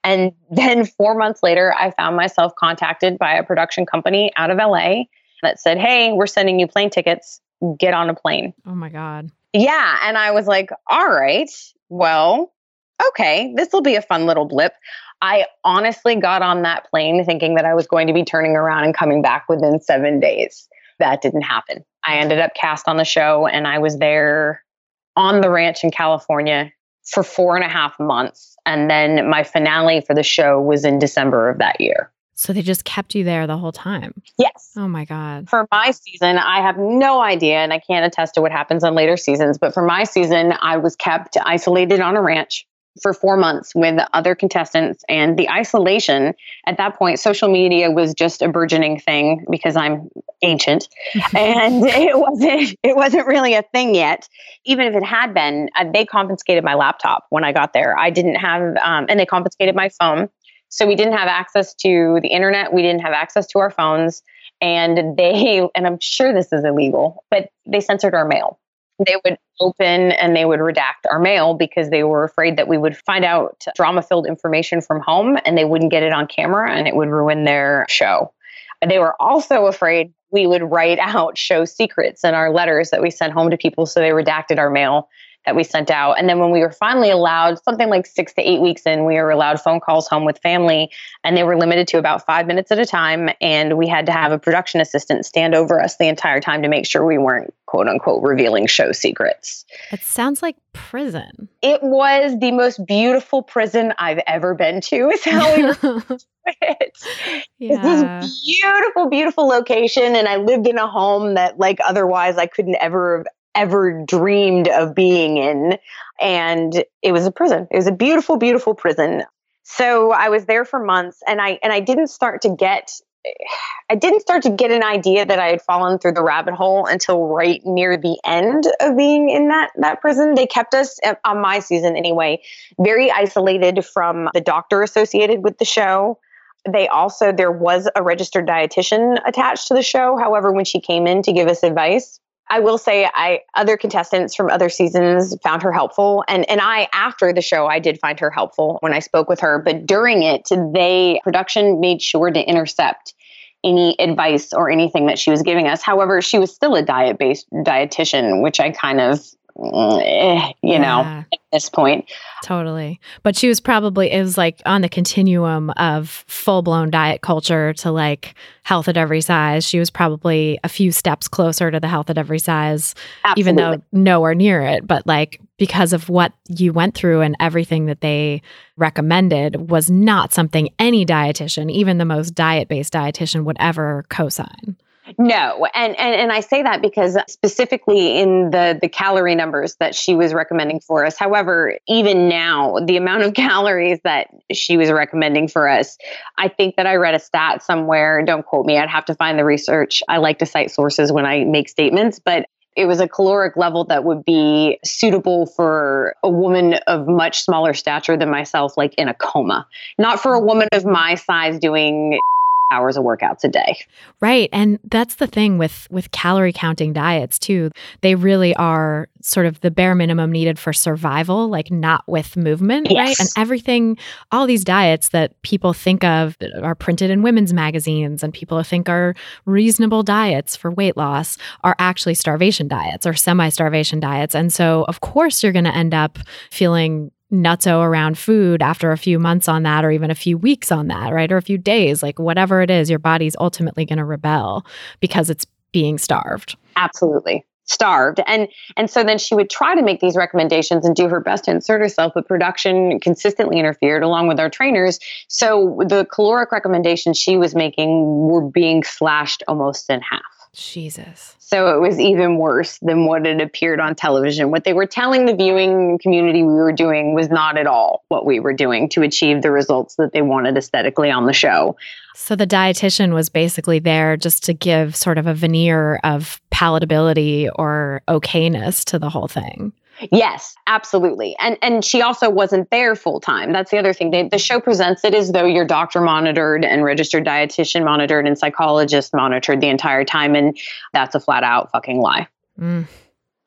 And (laughs) then four months later, I found myself contacted by a production company out of LA that said, hey, we're sending you plane tickets. Get on a plane. Oh my God. Yeah. And I was like, all right, well, okay, this will be a fun little blip. I honestly got on that plane thinking that I was going to be turning around and coming back within seven days. That didn't happen. I ended up cast on the show and I was there on the ranch in California for four and a half months. And then my finale for the show was in December of that year. So they just kept you there the whole time? Yes. Oh my God. For my season, I have no idea, and I can't attest to what happens on later seasons, but for my season, I was kept isolated on a ranch for four months with other contestants and the isolation at that point social media was just a burgeoning thing because i'm ancient. (laughs) And it wasn't it wasn't really a thing yet. Even if it had been uh, they confiscated my laptop when i got there. I didn't have um, and they confiscated my phone. So we didn't have access to the internet. We didn't have access to our phones. And they and i'm sure this is illegal but they censored our mail they would open and they would redact our mail because they were afraid that we would find out drama filled information from home and they wouldn't get it on camera and it would ruin their show. They were also afraid we would write (laughs) out show secrets in our letters that we sent home to people, so they redacted our mail that we sent out. And then when we were finally allowed, something like six to eight weeks in, we were allowed phone calls home with family, and they were limited to about five minutes at a time. And we had to have a production assistant stand over us the entire time to make sure we weren't quote unquote revealing show secrets. It sounds like prison. It was the most beautiful prison I've ever been to, (laughs) is how we (laughs) it. Yeah. It's this beautiful, beautiful location. And I lived in a home that, like, otherwise I couldn't ever have ever dreamed of being in. And it was a prison. It was a beautiful, beautiful prison. So I was there for months and I and I didn't start to get I didn't start to get an idea that I had fallen through the rabbit hole until right near the end of being in that that prison. They kept us uh, on my season anyway, very isolated from the doctor associated with the show. They also there was a registered dietitian attached to the show. However, when she came in to give us advice, I will say I other contestants from other seasons found her helpful. And and I after the show I did find her helpful when I spoke with her. But during it they production made sure to intercept any advice or anything that she was giving us. However she was still a diet based dietitian which I kind of eh, you yeah. know, at this point. Totally. But she was probably, it was like on the continuum of full blown diet culture to like health at every size. She was probably a few steps closer to the health at every size, Absolutely. even though nowhere near it. But like because of what you went through and everything that they recommended was not something any dietitian, even the most diet based dietitian, would ever co sign. No, and, and and I say that because specifically in the the calorie numbers that she was recommending for us. However, even now, the amount of (laughs) calories that she was recommending for us, I think that I read a stat somewhere. Don't quote me. I'd have to find the research. I like to cite sources when I make statements, but it was a caloric level that would be suitable for a woman of much smaller stature than myself, like in a coma. Not for a woman of my size doing hours of workouts a day. Right. And that's the thing with with calorie counting diets too. They really are sort of the bare minimum needed for survival, like not with movement, yes. right? And everything all these diets that people think of are printed in women's magazines and people think are reasonable diets for weight loss are actually starvation diets or semi-starvation diets. And so of course you're going to end up feeling nutso around food after a few months on that or even a few weeks on that, right? Or a few days, like whatever it is, your body's ultimately going to rebel because it's being starved. Absolutely starved and and so then she would try to make these recommendations and do her best to insert herself but production consistently interfered along with our trainers so the caloric recommendations she was making were being slashed almost in half Jesus. So it was even worse than what had appeared on television. What they were telling the viewing community we were doing was not at all what we were doing to achieve the results that they wanted aesthetically on the show. So the dietitian was basically there just to give sort of a veneer of palatability or okayness to the whole thing. Yes, absolutely. And and she also wasn't there full time. That's the other thing. They, the show presents it as though you're doctor monitored and registered dietitian monitored and psychologist monitored the entire time and that's a flat out fucking lie. Mm.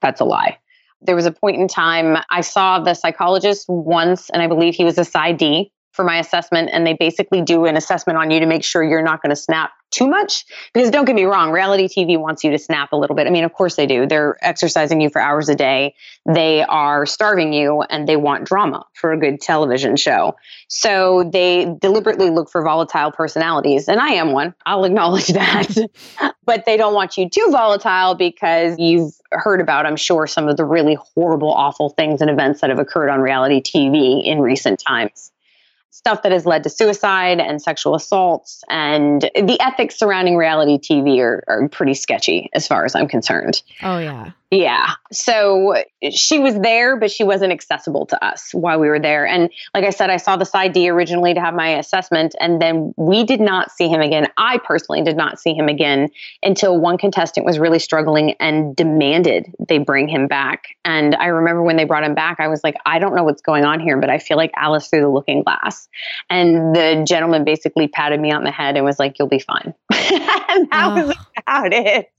That's a lie. There was a point in time I saw the psychologist once and I believe he was a PsyD for my assessment and they basically do an assessment on you to make sure you're not going to snap too much because don't get me wrong reality tv wants you to snap a little bit. I mean of course they do. They're exercising you for hours a day. They are starving you and they want drama for a good television show. So they deliberately look for volatile personalities and i am one. I'll acknowledge (laughs) that. But they don't want you too volatile because you've heard about i'm sure some of the really horrible awful things and events that have occurred on reality tv in recent times stuff that has led to suicide and sexual assaults. And the ethics surrounding reality TV are, are pretty sketchy as far as I'm concerned. Oh, yeah. Yeah. So she was there, but she wasn't accessible to us while we were there. And like I said, I saw the PsyD originally to have my assessment, and then we did not see him again. I personally did not see him again until one contestant was really struggling and demanded they bring him back. And I remember when they brought him back, I was like, I don't know what's going on here, but I feel like Alice through the looking glass. And the gentleman basically patted me on the head and was like, You'll be fine. (laughs) and that oh. was about it.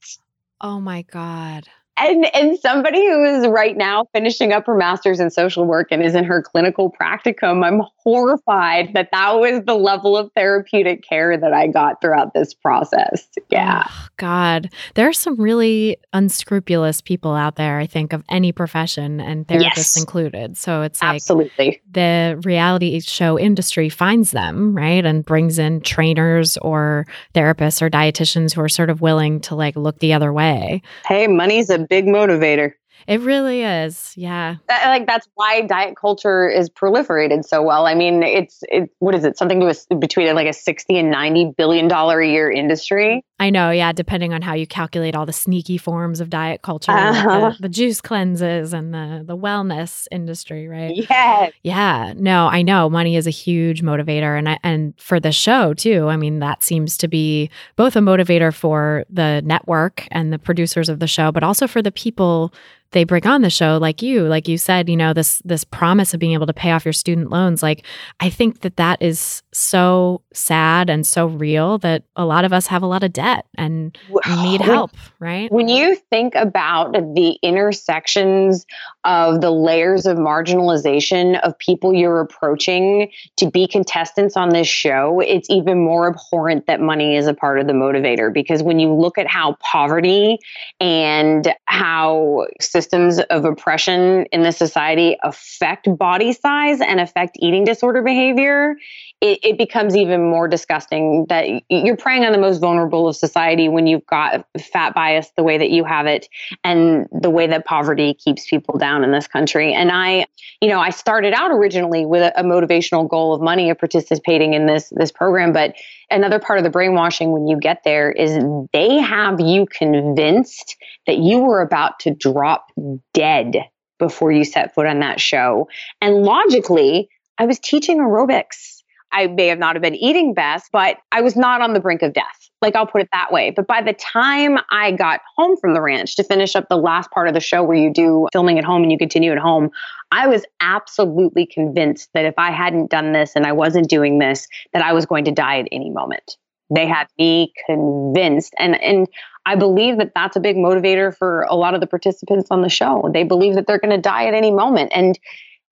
Oh my God and and somebody who is right now finishing up her master's in social work and is in her clinical practicum i'm horrified that that was the level of therapeutic care that i got throughout this process. Yeah. Oh, god. There are some really unscrupulous people out there i think of any profession and therapists yes. included. So it's like absolutely. the reality show industry finds them right and brings in trainers or therapists or dietitians who are sort of willing to like look the other way. Hey money's a big motivator. It really is. Yeah. That, like that's why diet culture is proliferated so well. I mean, it's it what is it? Something to a, between like a 60 and 90 billion dollar a year industry. I know, yeah, depending on how you calculate all the sneaky forms of diet culture, uh-huh. the, the, juice cleanses and the the wellness industry, right? Yeah. Yeah. No, I know money is a huge motivator and I, and for the show too. I mean, that seems to be both a motivator for the network and the producers of the show, but also for the people they bring on the show like you like you said you know this this promise of being able to pay off your student loans like i think that that is so sad and so real that a lot of us have a lot of debt and need help right? when you think about the intersections of the layers of marginalization of people you're approaching to be contestants on this show it's even more abhorrent that money is a part of the motivator because when you look at how poverty and how systems of oppression in the society affect body size and affect eating disorder behavior, it, it, becomes even more disgusting that you're preying on the most vulnerable of society when you've got fat bias the way that you have it and the way that poverty keeps people down in this country. And I, you know, I started out originally with a, a motivational goal of money of participating in this this program, but another part of the brainwashing when you get there is they have you convinced that you were about to drop dead before you set foot on that show. And logically, I was teaching aerobics. I may have not have been eating best, but I was not on the brink of death. Like I'll put it that way. But by the time I got home from the ranch to finish up the last part of the show where you do filming at home and you continue at home, I was absolutely convinced that if I hadn't done this and I wasn't doing this, that I was going to die at any moment. They had me convinced. And, and I believe that that's a big motivator for a lot of the participants on the show. They believe that they're going to die at any moment. And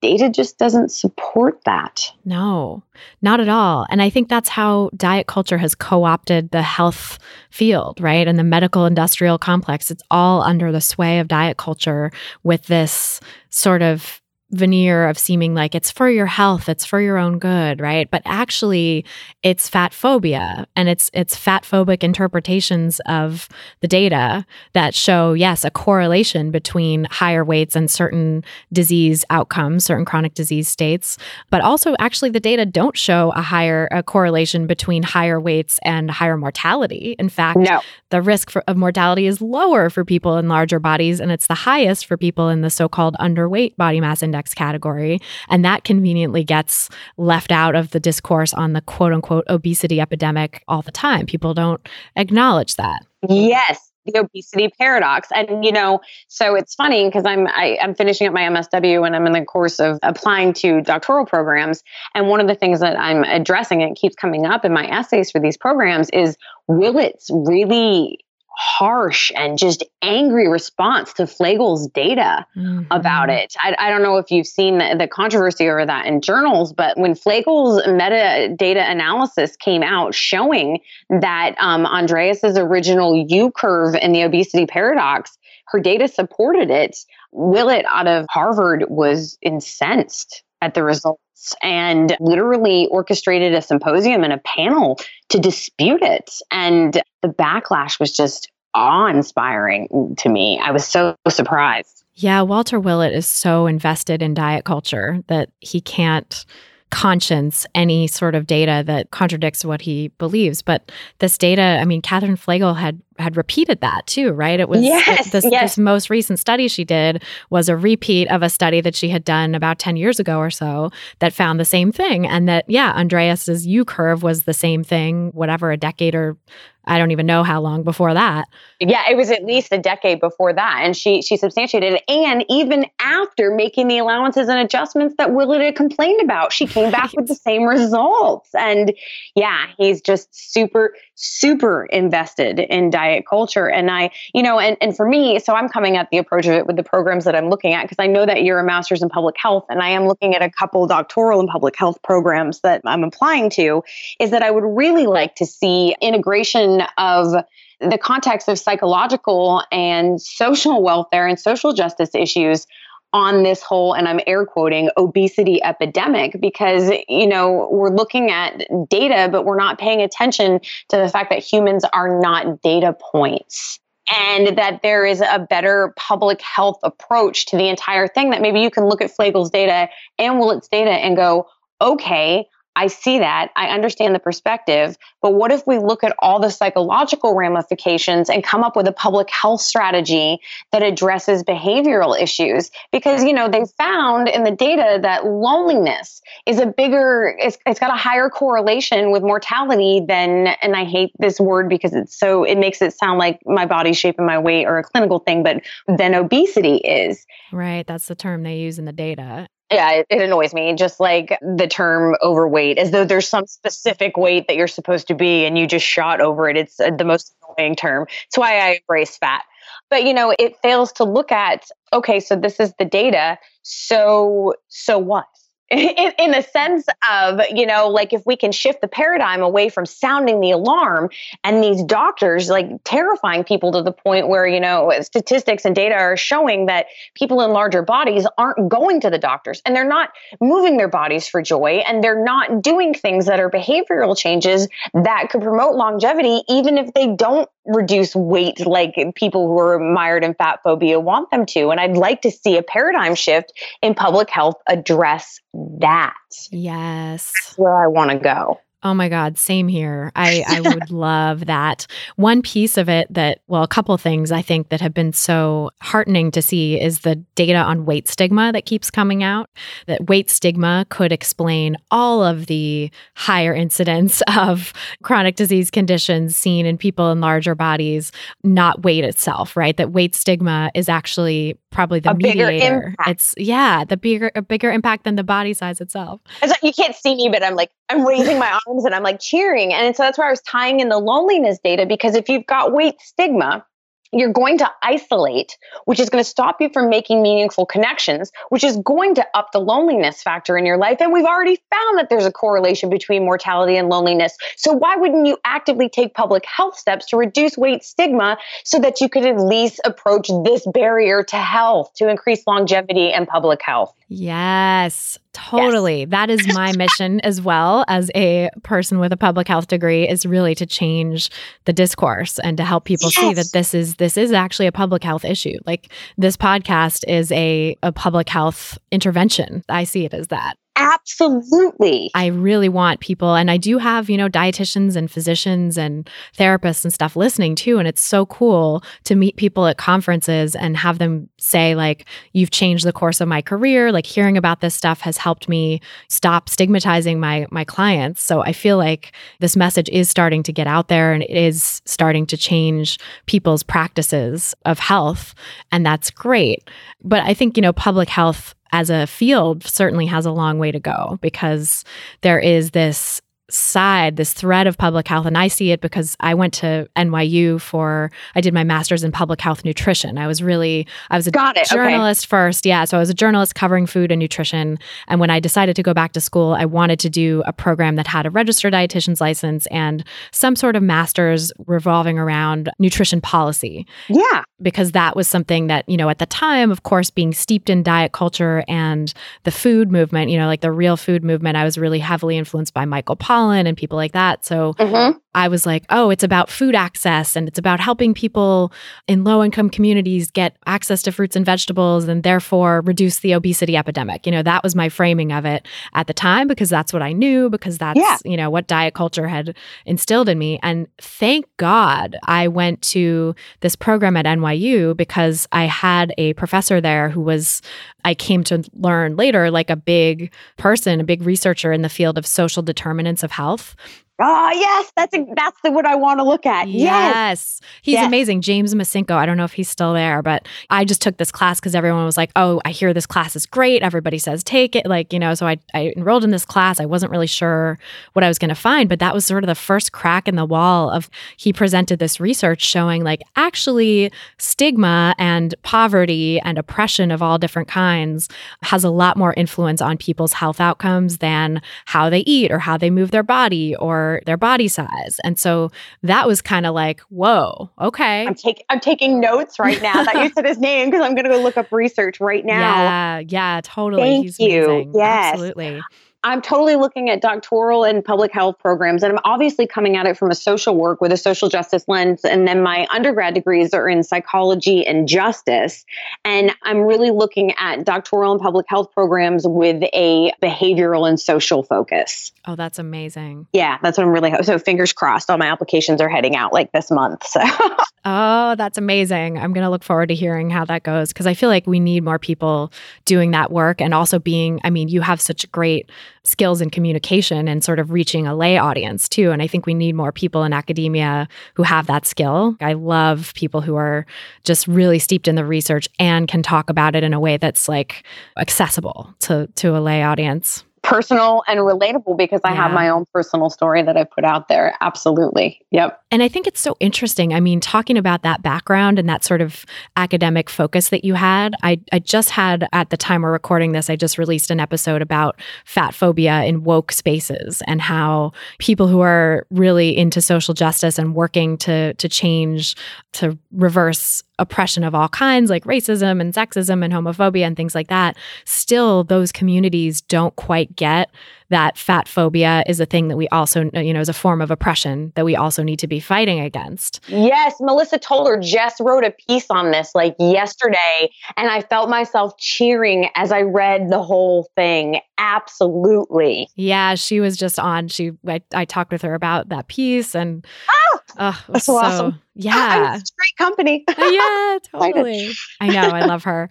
data just doesn't support that. No, not at all. And I think that's how diet culture has co opted the health field, right? And the medical industrial complex. It's all under the sway of diet culture with this sort of veneer of seeming like it's for your health, it's for your own good, right? But actually, it's fat phobia and it's it's fat phobic interpretations of the data that show yes, a correlation between higher weights and certain disease outcomes, certain chronic disease states, but also actually the data don't show a higher a correlation between higher weights and higher mortality. In fact, No. the risk for, of mortality is lower for people in larger bodies and it's the highest for people in the so-called underweight body mass index category and that conveniently gets left out of the discourse on the quote unquote obesity epidemic all the time people don't acknowledge that Yes, the obesity paradox. And you know, so it's funny because I'm I, I'm finishing up my MSW and I'm in the course of applying to doctoral programs. And one of the things that I'm addressing and keeps coming up in my essays for these programs is Willett's really harsh and just angry response to Flegal's data about Mhm. it. I, I don't know if you've seen the, the controversy over that in journals, but when Flegal's metadata analysis came out showing that um, Andreas's original U curve in the obesity paradox, her data supported it. Willett out of Harvard was incensed at the results and literally orchestrated a symposium and a panel to dispute it. And the backlash was just awe inspiring to me. I was so surprised. Yeah, Walter Willett is so invested in diet culture that he can't conscience any sort of data that contradicts what he believes. But this data, I mean, Katherine Flegal had had repeated that too, right? It was Yes, this, yes. this most recent study she did was a repeat of a study that she had done about 10 years ago or so that found the same thing. And that, yeah, Andreas's U curve was the same thing, whatever, a decade or I don't even know how long before that. Yeah, it was at least a decade before that. And she she substantiated it. And even after making the allowances and adjustments that Willett had complained about, she came back with the (laughs) same results. And yeah, he's just super, super invested in diet culture. And I, you know, and, and for me, so I'm coming at the approach of it with the programs that I'm looking at, because I know that you're a master's in public health, and I am looking at a couple doctoral in public health programs that I'm applying to, is that I would really like to see integration of the context of psychological and social welfare and social justice issues on this whole, and I'm air quoting, obesity epidemic because, you know, we're looking at data, but we're not paying attention to the fact that humans are not data points. And that there is a better public health approach to the entire thing. That maybe you can look at Flegal's data and Willett's data and go, okay, I see that. I understand the perspective. But what if we look at all the psychological ramifications and come up with a public health strategy that addresses behavioral issues? Because, you know, they found in the data that loneliness is a bigger, it's, it's got a higher correlation with mortality than, and I hate this word because it's so, it makes it sound like my body shape and my weight or a clinical thing, but than obesity is Right. That's the term they use in the data. Yeah, it, it annoys me. Just like the term overweight, as though there's some specific weight that you're supposed to be and you just shot over it. It's uh, the most annoying term. It's why I embrace fat. But you know, it fails to look at okay, so this is the data. So so what? In, in the sense of, you know, like if we can shift the paradigm away from sounding the alarm and these doctors like terrifying people to the point where, you know, statistics and data are showing that people in larger bodies aren't going to the doctors and they're not moving their bodies for joy and they're not doing things that are behavioral changes that could promote longevity, even if they don't reduce weight like people who are mired in fat phobia want them to. And I'd like to see a paradigm shift in public health address that. Yes. That's where I want to go. Oh my God, same here. I, I (laughs) would love that. One piece of it that, well, a couple things I think that have been so heartening to see is the data on weight stigma that keeps coming out. That weight stigma could explain all of the higher incidence (laughs) of chronic disease conditions seen in people in larger bodies, not weight itself, right? That weight stigma is actually probably the A bigger mediator. impact. It's yeah, the bigger a bigger impact than the body size itself. It's like you can't see me, but I'm like, I'm raising my arms and I'm like cheering. And so that's where I was tying in the loneliness data because if you've got weight stigma, you're going to isolate, which is going to stop you from making meaningful connections, which is going to up the loneliness factor in your life. And we've already found that there's a correlation between mortality and loneliness. So why wouldn't you actively take public health steps to reduce weight stigma so that you could at least approach this barrier to health to increase longevity and public health? Yes, totally. Yes. That is my (laughs) mission as well as a person with a public health degree is really to change the discourse and to help people yes. see that this is this is actually a public health issue. Like this podcast is a a public health intervention. I see it as that. Absolutely. I really want people, and I do have, you know, dietitians and physicians and therapists and stuff listening too. And it's so cool to meet people at conferences and have them say, like, you've changed the course of my career. Like hearing about this stuff has helped me stop stigmatizing my my clients. So I feel like this message is starting to get out there and it is starting to change people's practices of health. And that's great. But I think, you know, public health as a field certainly has a long way to go because there is this side, this thread of public health. And I see it because I went to NYU for, I did my master's in public health nutrition. I was really, I was a journalist okay. first. Yeah. So I was a journalist covering food and nutrition. And when I decided to go back to school, I wanted to do a program that had a registered dietitian's license and some sort of master's revolving around nutrition policy. Yeah. Because that was something that, you know, at the time, of course, being steeped in diet culture and the food movement, you know, like the real food movement, I was really heavily influenced by Michael Pollan and people like that. So mm-hmm. I was like, oh, it's about food access and it's about helping people in low income communities get access to fruits and vegetables and therefore reduce the obesity epidemic. You know, that was my framing of it at the time because that's what I knew, because that's, yeah. you know, what diet culture had instilled in me. And thank God I went to this program at NYU because I had a professor there who was, I came to learn later, like a big person, a big researcher in the field of social determinants of health. Oh yes, that's a, that's the what I want to look at. Yes, yes. he's yes. amazing. James Macinko. I don't know if he's still there, but I just took this class because everyone was like, "Oh, I hear this class is great. Everybody says take it." Like you know, so I I enrolled in this class. I wasn't really sure what I was going to find, but that was sort of the first crack in the wall of he presented this research showing like actually stigma and poverty and oppression of all different kinds has a lot more influence on people's health outcomes than how they eat or how they move their body or their body size. And so that was kind of like, whoa, okay. I'm taking I'm taking notes right now that you said his (laughs) name because I'm going to go look up research right now. Yeah, yeah, totally. Thank He's you. Amazing. Yes, absolutely. I'm totally looking at doctoral and public health programs, and I'm obviously coming at it from a social work with a social justice lens. And then my undergrad degrees are in psychology and justice. And I'm really looking at doctoral and public health programs with a behavioral and social focus. Oh, that's amazing. Yeah, that's what I'm really so fingers crossed. All my applications are heading out like this month. So (laughs) Oh, that's amazing. I'm going to look forward to hearing how that goes because I feel like we need more people doing that work and also being, I mean, you have such great skills in communication and sort of reaching a lay audience too. And I think we need more people in academia who have that skill. I love people who are just really steeped in the research and can talk about it in a way that's like accessible to, to a lay audience personal and relatable because I yeah. have my own personal story that I put out there. Absolutely. Yep. And I think it's so interesting. I mean, talking about that background and that sort of academic focus that you had, I, I just had at the time we're recording this, I just released an episode about fat phobia in woke spaces and how people who are really into social justice and working to to change to reverse oppression of all kinds, like racism and sexism and homophobia and things like that, still those communities don't quite get that fat phobia is a thing that we also, you know, is a form of oppression that we also need to be fighting against. Yes, Melissa Toler just wrote a piece on this like yesterday, and I felt myself cheering as I read the whole thing. Absolutely. Yeah, she was just on. She, I, I talked with her about that piece, and oh, oh that's so (gasps) awesome. Yeah, great company. (laughs) yeah, (laughs) totally. I know. I love her.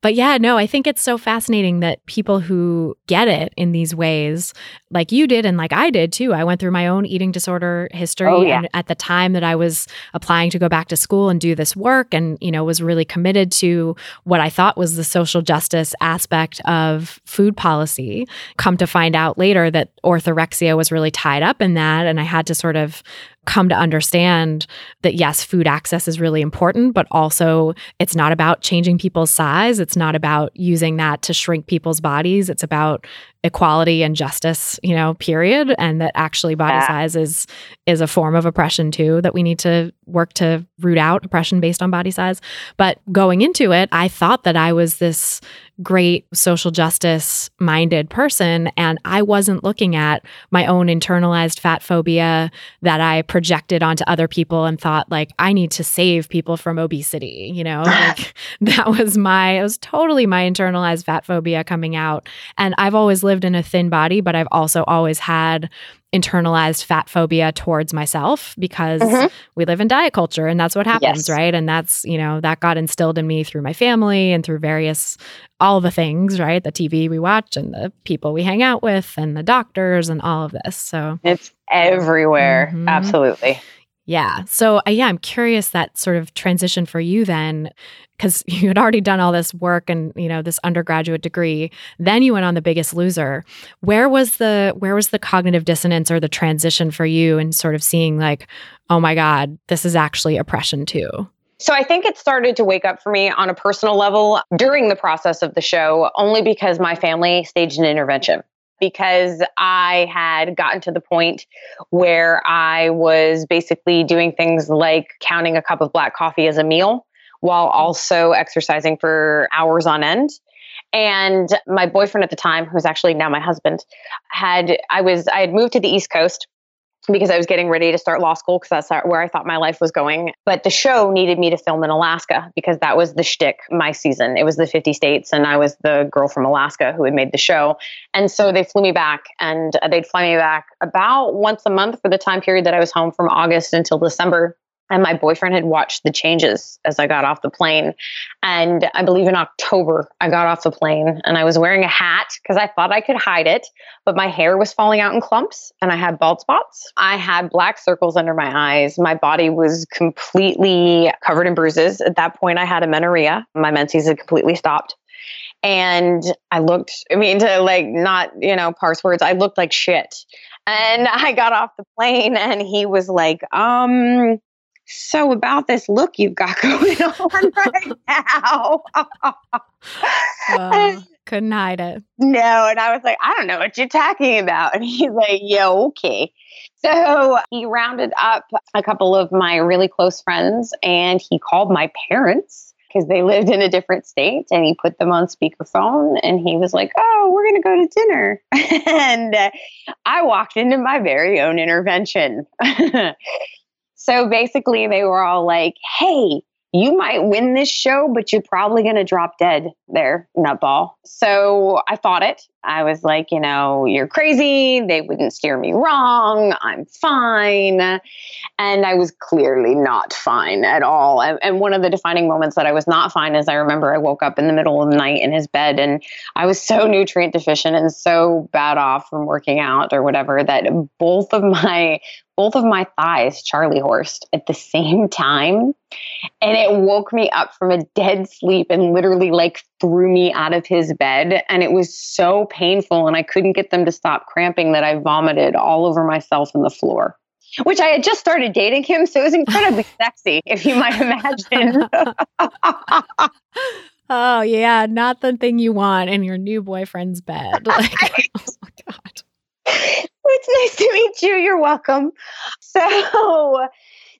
But yeah, no, I think it's so fascinating that people who get it in these ways, like you did and like I did too. I went through my own eating disorder history. Oh, yeah. And at the time that I was applying to go back to school and do this work and, you know, was really committed to what I thought was the social justice aspect of food policy, come to find out later that orthorexia was really tied up in that. And I had to sort of come to understand that yes, food access is really important, but also it's not about changing people's size. It's not about using that to shrink people's bodies. It's about equality and justice, you know, period. And that actually body yeah. size is is a form of oppression too, that we need to work to root out oppression based on body size. But going into it, I thought that I was this great social justice minded person. And I wasn't looking at my own internalized fat phobia that I projected onto other people and thought, like, I need to save people from obesity. You know, (laughs) like that was my, it was totally my internalized fat phobia coming out. And I've always lived in a thin body, but I've also always had internalized fat phobia towards myself because mm-hmm. we live in diet culture and that's what happens, yes. right? And that's, you know, that got instilled in me through my family and through various all the things, right? The TV we watch and the people we hang out with and the doctors and all of this. So it's everywhere. Mm-hmm. Absolutely. Yeah. So, uh, yeah, I'm curious that sort of transition for you then because (laughs) you had already done all this work and you know this undergraduate degree then you went on the biggest loser where was the where was the cognitive dissonance or the transition for you and sort of seeing like oh my god this is actually oppression too so I think it started to wake up for me on a personal level during the process of the show, only because my family staged an intervention. Because I had gotten to the point where I was basically doing things like counting a cup of black coffee as a meal while mm-hmm. also exercising for hours on end. And my boyfriend at the time, who's actually now my husband, had I was I had moved to the East Coast because I was getting ready to start law school because that's where I thought my life was going. But the show needed me to film in Alaska because that was the shtick my season. It was the 50 states, and I was the girl from Alaska who had made the show. And so they flew me back, and uh, they'd fly me back about once a month for the time period that I was home from August until December and my boyfriend had watched the changes as I got off the plane. And I believe in October, I got off the plane and I was wearing a hat because I thought I could hide it, but my hair was falling out in clumps and I had bald spots. I had black circles under my eyes. My body was completely covered in bruises. At that point, I had amenorrhea. My menses had completely stopped. And I looked, I mean, to like not, you know, parse words, I looked like shit. And (laughs) I got off the plane and he was like, um, so about this look you've got (laughs) going on right now. (laughs) uh, couldn't hide it. No, and I was like, I don't know what you're talking about. And he's like, yeah, okay. So he rounded up a couple of my really close friends and he called my parents because they lived in a different state and he put them on speakerphone and he was like, Oh, we're going to go to dinner. (laughs) and uh, I walked into my very own intervention. So basically, they were all like, hey, you might win this show, but you're probably going to drop dead there, nutball. So I fought it. I was like, you know, you're crazy. They wouldn't steer me wrong. I'm fine. And I was clearly not fine at all. And one of the defining moments that I was not fine is I remember I woke up in the middle of the night in his bed and I was so nutrient deficient and so bad off from working out or whatever that both of my both of my thighs Charlie horsed at the same time. And it woke me up from a dead sleep and literally like threw me out of his bed. And it was so painful. And I couldn't get them to stop cramping that I vomited all over myself and the floor. Which I had just started dating him, so it was incredibly (laughs) sexy, if you might imagine. (laughs) oh yeah, not the thing you want in your new boyfriend's bed. (laughs) Like, oh my god it's nice to meet you. You're welcome. So,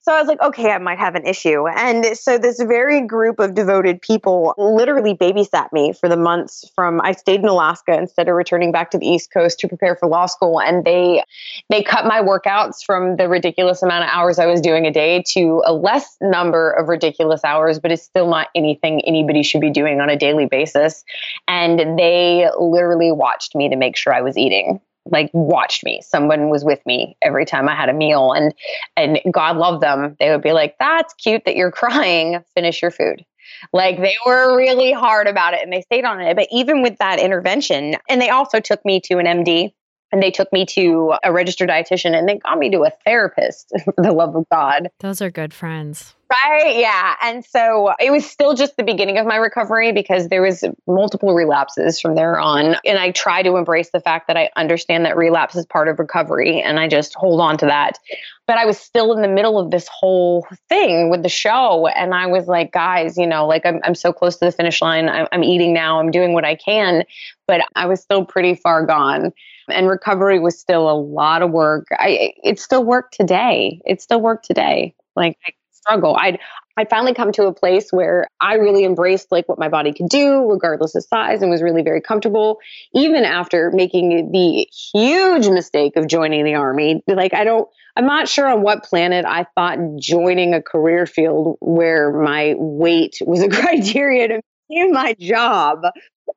so I was like, okay, I might have an issue. And so this very group of devoted people literally babysat me for the months from I stayed in Alaska instead of returning back to the East Coast to prepare for law school. And they they cut my workouts from the ridiculous amount of hours I was doing a day to a less number of ridiculous hours, but it's still not anything anybody should be doing on a daily basis. And they literally watched me to make sure I was eating like watched me. Someone was with me every time I had a meal and and God love them. They would be like, "That's cute that you're (laughs) crying. Finish your food." Like they were really hard about it and they stayed on it. But even with that intervention, and they also took me to an MD and they took me to a registered dietitian and they got me to a therapist (laughs) for the love of God. Those are good friends. Right. Yeah. And so it was still just the beginning of my recovery because there was multiple relapses from there on. And I try to embrace the fact that I understand that relapse is part of recovery and I just hold on to that. But I was still in the middle of this whole thing with the show. And I was like, guys, you know, like I'm, I'm so close to the finish line. I'm, I'm eating now. I'm doing what I can. But I was still pretty far gone and recovery was still a lot of work. I it still work today. It still work today. Like struggle. I'd I'd finally come to a place where I really embraced like what my body could do, regardless of size, and was really very comfortable. Even after making the huge mistake of joining the army, like I don't, I'm not sure on what planet I thought joining a career field where my weight was a (laughs) criteria to do my job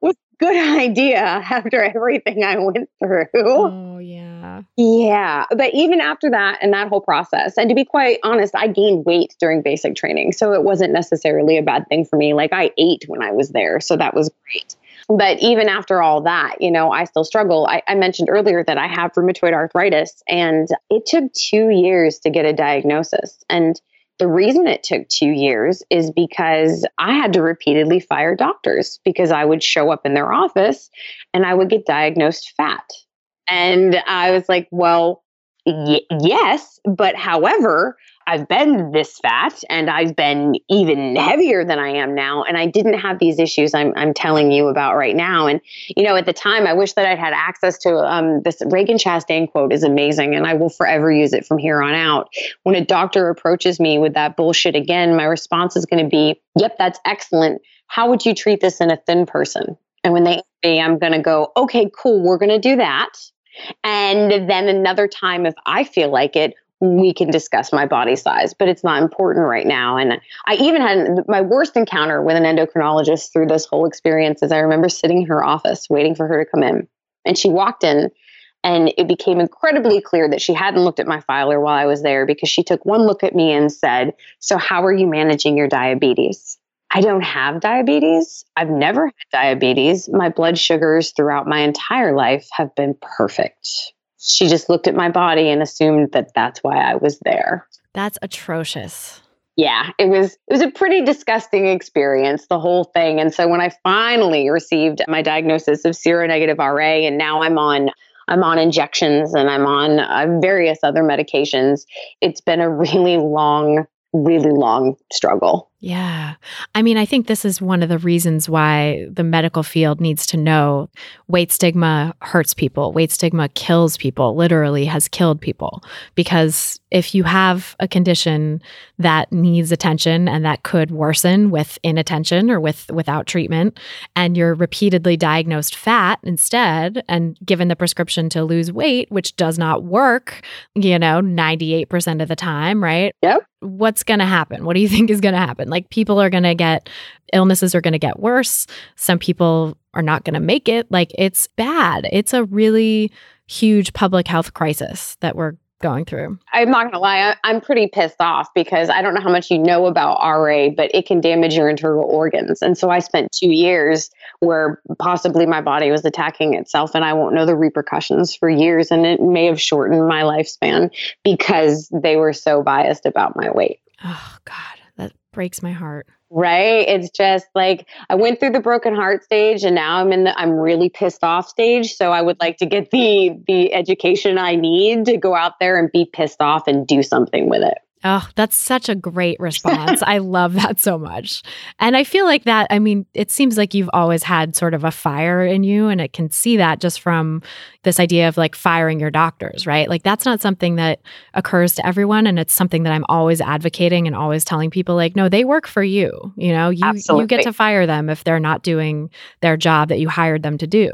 was good (laughs) idea after everything I went through. Oh, yeah. Yeah. But even after that and that whole process, and to be quite honest, I gained weight during basic training. So it wasn't necessarily a bad thing for me. Like I ate when I was there. So that was great. But even after all that, you know, I still struggle. I, I mentioned earlier that I have rheumatoid arthritis, and it took two years to get a diagnosis. And the reason it took two years is because I had to repeatedly fire doctors because I would show up in their office and I would get diagnosed fat. And I was like, well, y- yes, but however, I've been this fat and I've been even heavier than I am now. And I didn't have these issues I'm, I'm telling you about right now. And, you know, at the time, I wish that I'd had access to um, this Ragen Chastain quote is amazing. And I will forever use it from here on out. When a doctor approaches me with that bullshit again, my response is going to be, yep, that's excellent. How would you treat this in a thin person? And when they say, I'm going to go, okay, cool, we're going to do that. And then another time, if I feel like it, we can discuss my body size, but it's not important right now. And I even had my worst encounter with an endocrinologist through this whole experience is I remember sitting in her office waiting for her to come in. And she walked in and it became incredibly clear that she hadn't looked at my filer while I was there because she took one look at me and said, So, how are you managing your diabetes? I don't have diabetes. I've never had diabetes. My blood sugars throughout my entire life have been perfect she just looked at my body and assumed that that's why I was there. That's atrocious. Yeah, it was it was a pretty disgusting experience the whole thing. And so when I finally received my diagnosis of seronegative RA and now I'm on I'm on injections and I'm on uh, various other medications, it's been a (laughs) really long really long struggle. Yeah. I mean, I think this is one of the reasons why the medical field needs to know weight stigma hurts people. Weight stigma kills people, literally has killed people. Because if you have a condition that needs attention and that could worsen with inattention or with without treatment, and you're repeatedly diagnosed fat instead and given the prescription to lose weight, which does not work, you know, 98% of the time, right? Yep. What's going to happen? What do you (laughs) think is going to happen? Like people are going to get illnesses are going to get worse. Some people are not going to make it. Like it's bad. It's a really huge public health crisis that we're going through? I'm not going to lie. I, am pretty pissed off because I don't know how much you know about RA, but it can damage your internal organs. And so I spent two years where possibly my body was attacking itself and I won't know the repercussions for years. And it may have shortened my lifespan because they were so biased about my weight. Oh, God breaks my heart. Right? It's just like I went through the broken heart stage and now I'm in the I'm really pissed off stage, so I would like to get the the education I need to go out there and be pissed off and do something with it. Oh, that's such a great response. (laughs) I love that so much. And I feel like that, I mean, it seems like you've always had sort of a fire in you, and it can see that just from this idea of like firing your doctors, right? Like that's not something that occurs to everyone. And it's something that I'm always advocating and always telling people, like, no, they work for you. You know, you, you get to fire them if they're not doing their job that you hired them to do,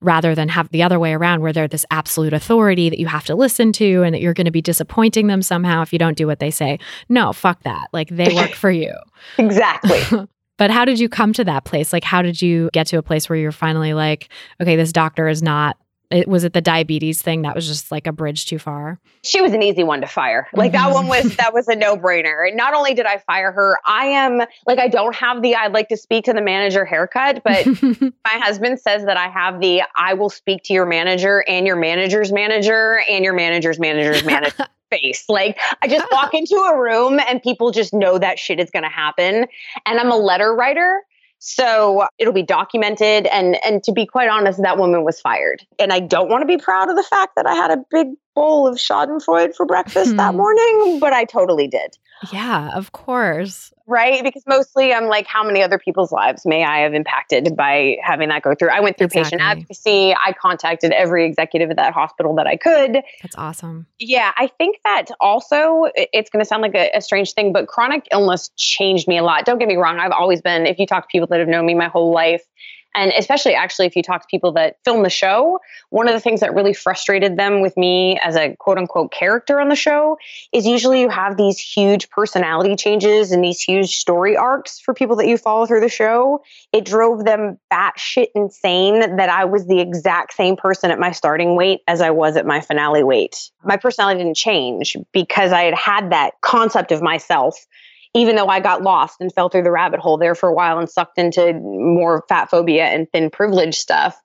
rather than have the other way around where they're this absolute authority that you have to listen to and that you're going to be disappointing them somehow if you don't do what they say. No, fuck that. Like they work (laughs) for you. exactly. (laughs) But how did you come to that place? Like, how did you get to a place where you're finally like, okay, this doctor is not it, was it the diabetes thing that was just like a bridge too far? She was an easy one to fire. Like that one was mm-hmm. that was a no-brainer. And not only did I fire her, I am like I don't have the I'd like to speak to the manager haircut, but (laughs) my husband says that I have the I will speak to your manager and your manager's manager and your manager's manager's manager face. Like I just ah. walk into a room and people just know that shit is going to happen. And I'm a letter writer. So it'll be documented and and to be quite honest that woman was fired. And I don't want to be proud of the fact that I had a big bowl of Schadenfreude for breakfast that hmm. morning, but I totally did. Yeah, of course. Right? Because mostly I'm like, how many other people's lives may I have impacted by having that go through? I went through exactly. patient advocacy. I contacted every executive at that hospital that I could. That's awesome. Yeah, I think that also, it's going to sound like a, a strange thing, but chronic illness changed me a lot. Don't get me wrong. I've always been, if you talk to people that have known me my whole life, and especially actually, if you talk to people that film the show, one of the things that really frustrated them with me as a quote unquote character on the show is usually you have these huge personality changes and these huge story arcs for people that you follow through the show. It drove them batshit insane that I was the exact same person at my starting weight as I was at my finale weight. My personality didn't change because I had had that concept of myself even though I got lost and fell through the rabbit hole there for a while and sucked into more fat phobia and thin privilege stuff,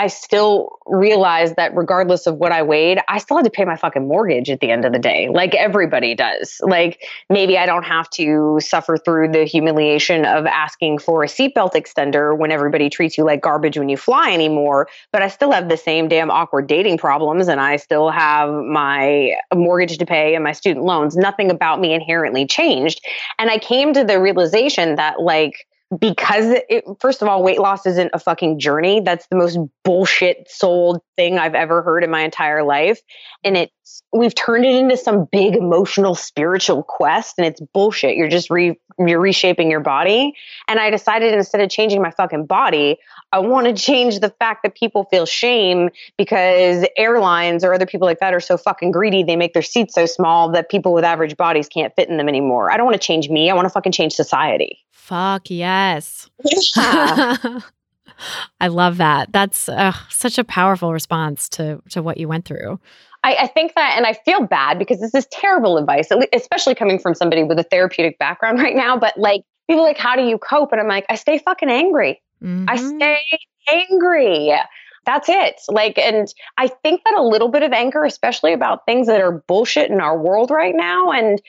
I still realized that regardless of what I weighed, I still had to pay my fucking mortgage at the end of the day, like everybody does. Like maybe I don't have to suffer through the humiliation of asking for a seatbelt extender when everybody treats you like garbage when you fly anymore, but I still have the same damn awkward dating problems and I still have my mortgage to pay and my student loans. Nothing about me inherently changed. And I came to the realization that, like, because it, first of all, weight loss isn't a fucking journey. That's the most bullshit sold thing I've ever heard in my entire life. And it's, we've turned it into some big emotional spiritual quest and it's bullshit. You're just re, you're reshaping your body. And I decided instead of changing my fucking body, I want to change the fact that people feel shame because airlines or other people like that are so fucking greedy. They make their seats so small that people with average bodies can't fit in them anymore. I don't want to change me. I want to fucking change society. Fuck yes. Yeah. (laughs) I love that. That's uh, such a powerful response to to what you went through. I, I, think that, and I feel bad because this is terrible advice, especially coming from somebody with a therapeutic background right now. But like, people like, how do you cope? And I'm like, I stay fucking angry. Mm-hmm. I stay angry. That's it. Like, and I think that a little bit of anger, especially about things that are bullshit in our world right now, and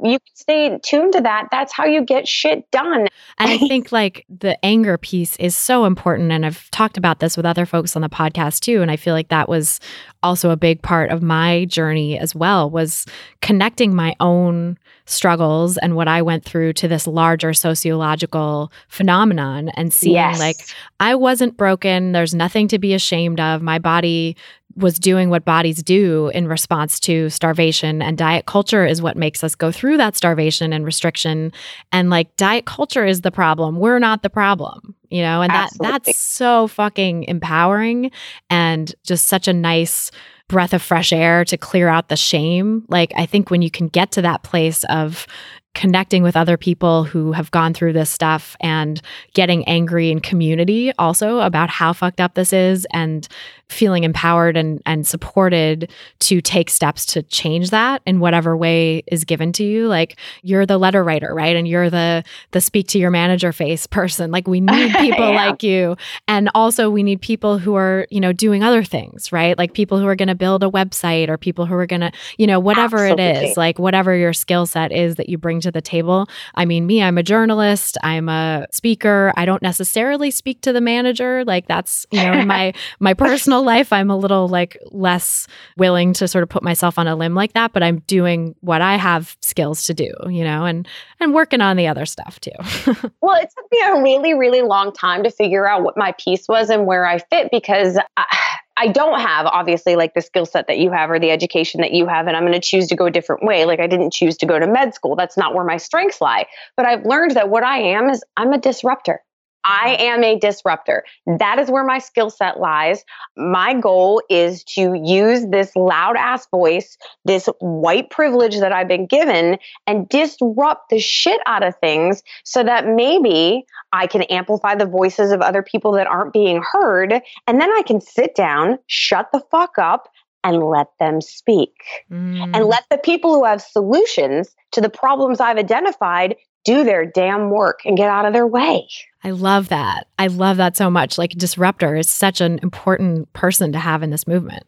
you stay tuned to that. That's how you get shit done. And I (laughs) think like the anger piece is so important. And I've talked about this with other folks on the podcast too. And I feel like that was also a big part of my journey as well was connecting my own struggles and what I went through to this larger sociological phenomenon and seeing yes. like I wasn't broken. There's nothing to be ashamed of. My body was doing what bodies do in response to starvation and diet culture is what makes us go through that starvation and restriction and like diet culture is the problem we're not the problem you know and that that's so fucking empowering and just such a nice breath of fresh air to clear out the shame. Like i think when you can get to that place of connecting with other people who have gone through this stuff and getting angry in community also about how fucked up this is and feeling empowered and, and supported to take steps to change that in whatever way is given to you. Like you're the letter writer right? And you're the the speak to your manager face (laughs) person. Like we need (laughs) people yeah. like you. And also we need people who are you know doing other things right? Like people who are going to build a website or people who are going to you know whatever Absolutely. it is like whatever your skill set is that you bring to the table. I mean me i'm a journalist i'm a speaker. I don't necessarily speak to the manager. Like that's you know my (laughs) my personal life, I'm a little like less willing to sort of put myself on a limb like that, but I'm doing what I have skills to do, you know, and and working on the other stuff too. (laughs) well, it took me a really really long time to figure out what my piece was and where I fit because I, I don't have obviously like the skill set that you have or the education that you have, and I'm going to choose to go a different way. Like I didn't choose to go to med school. That's not where my strengths lie. But I've learned that what I am is I'm a disruptor. I am a disruptor. That is where my skill set lies. My goal is to use this loud ass voice, this white privilege that I've been given, and disrupt the shit out of things so that maybe I can amplify the voices of other people that aren't being heard. And then I can sit down, shut the fuck up, and let them speak. Mm. And let the people who have solutions to the problems I've identified do their damn work and get out of their way. I love that. I love that so much. Like disruptor is such an important person to have in this movement.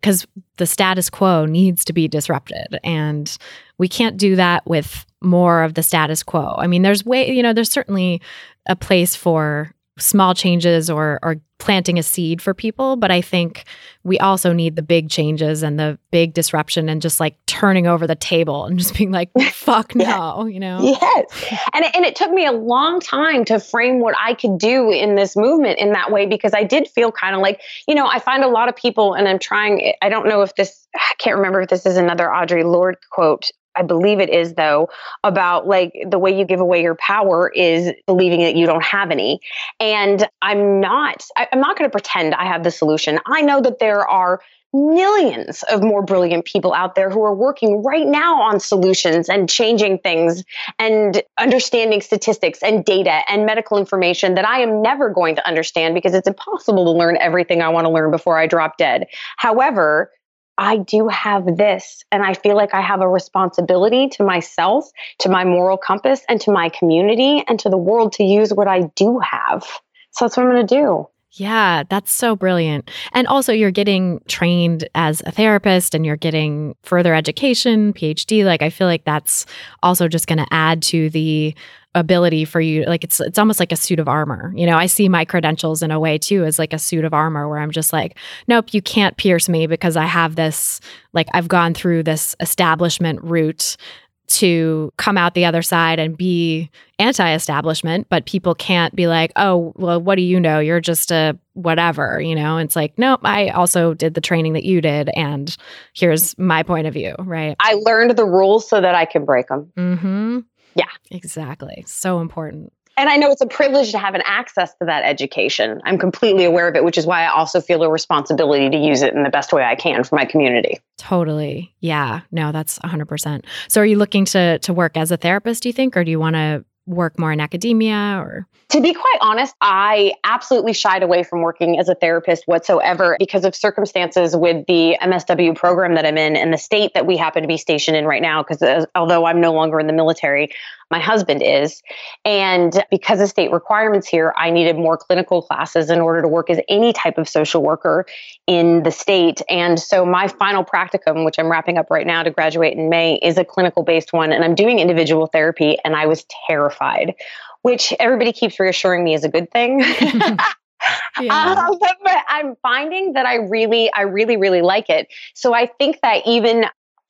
because the status quo needs to be disrupted. And we can't do that with more of the status quo. I mean, there's way, you know, there's certainly a place for small changes or or planting a seed for people but i think we also need the big changes and the big disruption and just like turning over the table and just being like (laughs) fuck no you know? Yes. And it, and it took me a long time to frame what i could do in this movement in that way because i did feel kind of like you know i find a lot of people and i'm trying i don't know if this i can't remember if this is another audre lorde quote I believe it is though, about like the way you give away your power is believing that you don't have any. And I'm not, I, I'm not going to pretend I have the solution. I know that there are millions of more brilliant people out there who are working right now on solutions and changing things and understanding statistics and data and medical information that I am never going to understand because it's impossible to learn everything I want to learn before I drop dead. However, I do have this, and I feel like I have a responsibility to myself, to my moral compass, and to my community and to the world to use what I do have. So that's what I'm going to do. Yeah, that's so brilliant. And also, you're getting trained as a therapist and you're getting further education, PhD. Like, I feel like that's also just going to add to the ability for you like it's it's almost like a suit of armor you know? I see my credentials in a way too as like a suit of armor where i'm just like nope you can't pierce me because i have this like i've gone through this establishment route to come out the other side and be anti-establishment but people can't be like oh well what do you know? You're just a whatever you know? It's like nope i also did the training that you did and here's my point of view right? I learned the rules so that i can break them mm-hmm yeah. Exactly. So important. And I know it's a privilege to have an access to that education. I'm completely aware of it, which is why I also feel a responsibility to use it in the best way I can for my community. Totally. Yeah. No, that's 100%. So are you looking to to work as a therapist, do you think or do you want to work more in academia or to be quite honest, I absolutely shied away from working as a therapist whatsoever because of circumstances with the MSW program that I'm in and the state that we happen to be stationed in right now. Because uh, although I'm no longer in the military, my husband is. And because of state requirements here, I needed more clinical classes in order to work as any type of social worker in the state. And so my final practicum, which I'm wrapping up right now to graduate in May, is a clinical based one. And I'm doing individual therapy, and I was terrified which everybody keeps reassuring me is a good thing. (laughs) (laughs) yeah. um, but I'm finding that I really, I really, really like it. So I think that even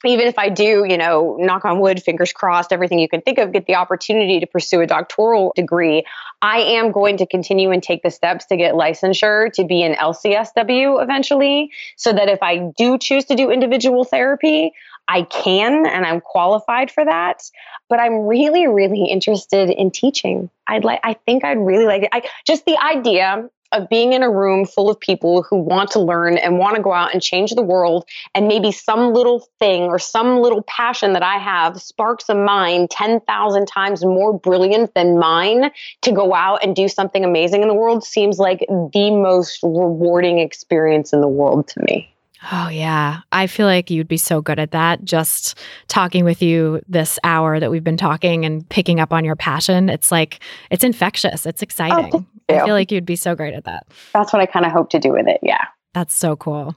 even if I do, you know, knock on wood, fingers crossed, everything you can think of, get the opportunity to pursue a doctoral degree, I am going to continue and take the steps to get licensure to be an LCSW eventually, so that if I do choose to do individual therapy, I can and I'm qualified for that. But I'm really, really interested in teaching. I'd like, I think I'd really like it. I just the idea of being in a room full of people who want to learn and want to go out and change the world and maybe some little thing or some little passion that I have sparks a mind 10,000 times more brilliant than mine to go out and do something amazing in the world seems like the most rewarding experience in the world to me. Oh, yeah. I feel like you'd be so good at that. Just talking with you this hour that we've been talking and picking up on your passion. It's like, it's infectious. It's oh, exciting. Oh, I feel like you'd be so great at that. That's what I kind of hope to do with it. Yeah. That's so cool.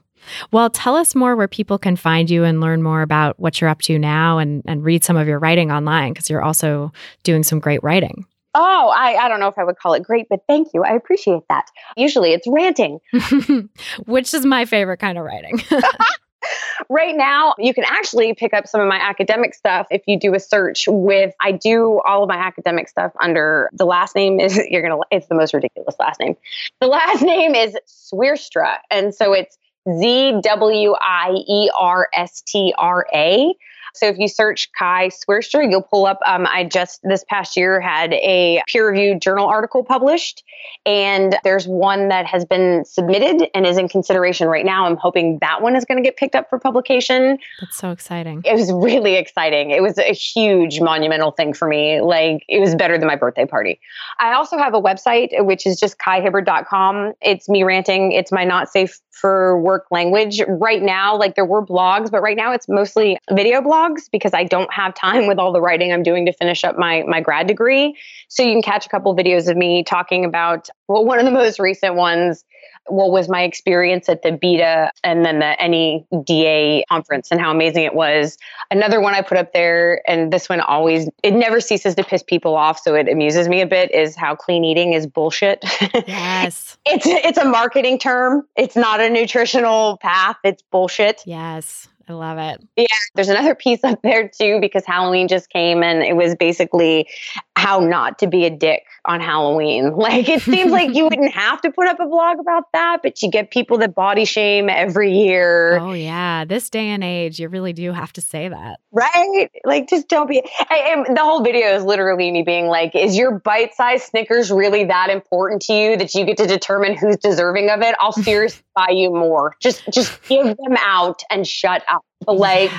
Well, tell us more where people can find you and learn more about what you're up to now and, and read some of your writing online because you're also doing some great writing. Oh, I, I don't know if I would call it great, but thank you. I appreciate that. Usually it's ranting, (laughs) which is my favorite kind of writing. (laughs) right now, you can actually pick up some of my academic stuff if you do a search with, I do all of my academic stuff under the last name is, (laughs) you're going to, it's the most ridiculous last name. The last name is Zwierstra. And so it's Z W I E R S T R A. So if you search Kai Zwierstra, you'll pull up. Um, I just this past year had a peer reviewed journal article published, and there's one that has been submitted and is in consideration right now. I'm hoping that one is going to get picked up for publication. That's so exciting. It was really exciting. It was a huge monumental thing for me. Like it was better than my birthday party. I also have a website which is just kaihibbard.com. It's me ranting. It's my not safe for work language. Right now, like there were blogs, but right now it's mostly video blogs because I don't have time with all the writing I'm doing to finish up my my grad degree. So you can catch a couple videos of me talking about Well, one of the most recent ones what was my experience at the BEDA and then the NEDA conference and how amazing it was. Another one I put up there, and this one always, it never ceases to piss people off. So it amuses me a bit is how clean eating is bullshit. (laughs) Yes. it's, it's a marketing term. It's not a nutritional path. It's bullshit. Yes. I love it. Yeah, there's another piece up there too because Halloween just came and it was basically how not to be a dick on Halloween. (laughs) Like it seems like you wouldn't (laughs) have to put up a blog about that, but you get people that body shame every year. Oh yeah, this day and age, you really do have to say that. Right? Like just don't be I, the whole video is literally me being like, is your bite-sized Snickers really that important to you that you get to determine who's deserving of it? I'll seriously buy you more. Just just (sighs) give them out and shut up. But like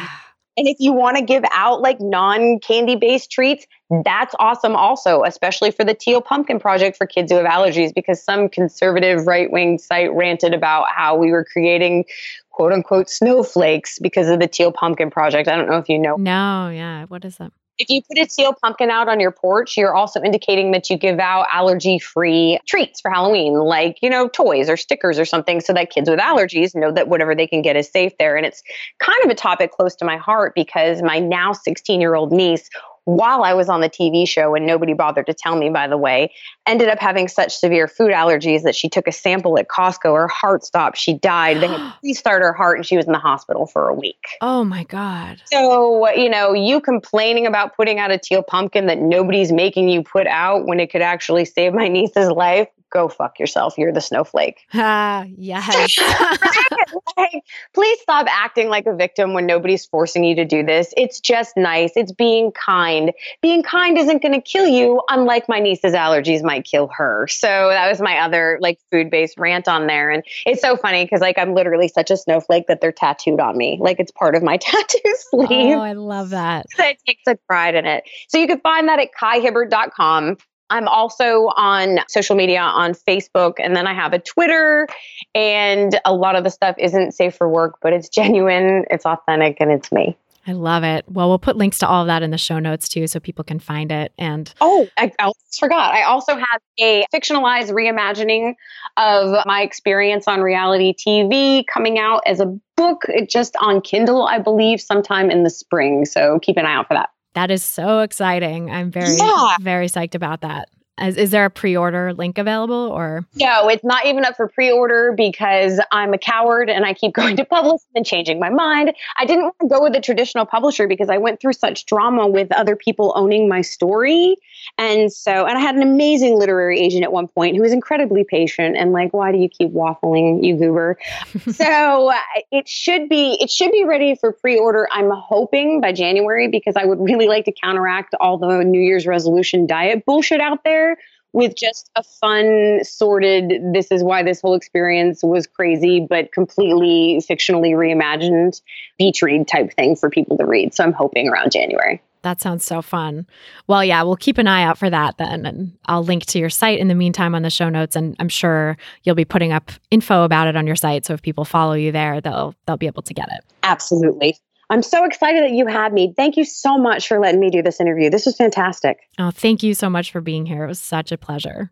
and if you want to give out like non candy based treats, that's awesome also, especially for the Teal Pumpkin Project for kids who have allergies, because some conservative right wing site ranted about how we were creating quote unquote snowflakes because of the Teal Pumpkin Project. I don't know if you know. No, yeah. What is that? If you put a teal pumpkin out on your porch, you're also indicating that you give out allergy free treats for Halloween, like, you know, toys or stickers or something, so that kids with allergies know that whatever they can get is safe there. And it's kind of a topic close to my heart because my now 16 year old niece, while I was on the TV show, and nobody bothered to tell me, by the way, ended up having such severe food allergies that she took a sample at Costco. Her heart stopped. She died. They had (gasps) to restart her heart, and she was in the hospital for a week. Oh my God. So, you know, you complaining about putting out a teal pumpkin that nobody's making you put out when it could actually save my (laughs) niece's life, go fuck yourself. You're the snowflake. (laughs) Ah, yes. (laughs) like, please stop acting like a victim when nobody's forcing you to do this. It's just nice. It's being kind. Being kind isn't going to kill you, unlike my niece's allergies might kill her. So that was my other like food based rant on there. And it's so funny because like I'm literally such a snowflake that they're tattooed on me. Like it's part of my (laughs) tattoo sleeve. oh, I love that. I take such pride in it. So you can find that at kaihibbard.com. I'm also on social media on Facebook, and then I have a Twitter. And a lot of the stuff isn't safe for work, but it's (laughs) genuine, it's authentic, and it's me. I love it. Well, we'll put links to all of that in the show notes too, so people can find it. And Oh, I, I almost forgot. I also have a fictionalized reimagining of my experience on reality TV coming out as a book, just on Kindle, I believe, sometime in the spring. So keep an eye out for that. That is so exciting. I'm very, Yeah. very psyched about that. Is, is there a pre-order link available or? No, it's not even up for pre-order because I'm a coward and I keep (laughs) going to publish and changing my mind. I didn't want to go with a traditional publisher because I went through such drama with other people owning my story. And so, and I had an amazing literary agent at one point who was incredibly patient and like, why do you keep waffling, you goober? (laughs) so uh, it should be, it should be ready for pre-order. I'm hoping by January because I would really like to counteract all the New Year's resolution diet bullshit out there with just a fun, sorted, this is why this whole experience was crazy, but completely fictionally reimagined beach read type thing for people to read. So I'm hoping around January. That sounds so fun. Well, yeah, we'll keep an eye out for that then. And I'll link to your site in the meantime on the show notes. And I'm sure you'll be putting up info about it on your site. So if people follow you there, they'll they'll be able to get it. Absolutely. I'm so excited that you had me. Thank you so much for letting me do this interview. This was fantastic. Oh, thank you so much for being here. It was such a pleasure.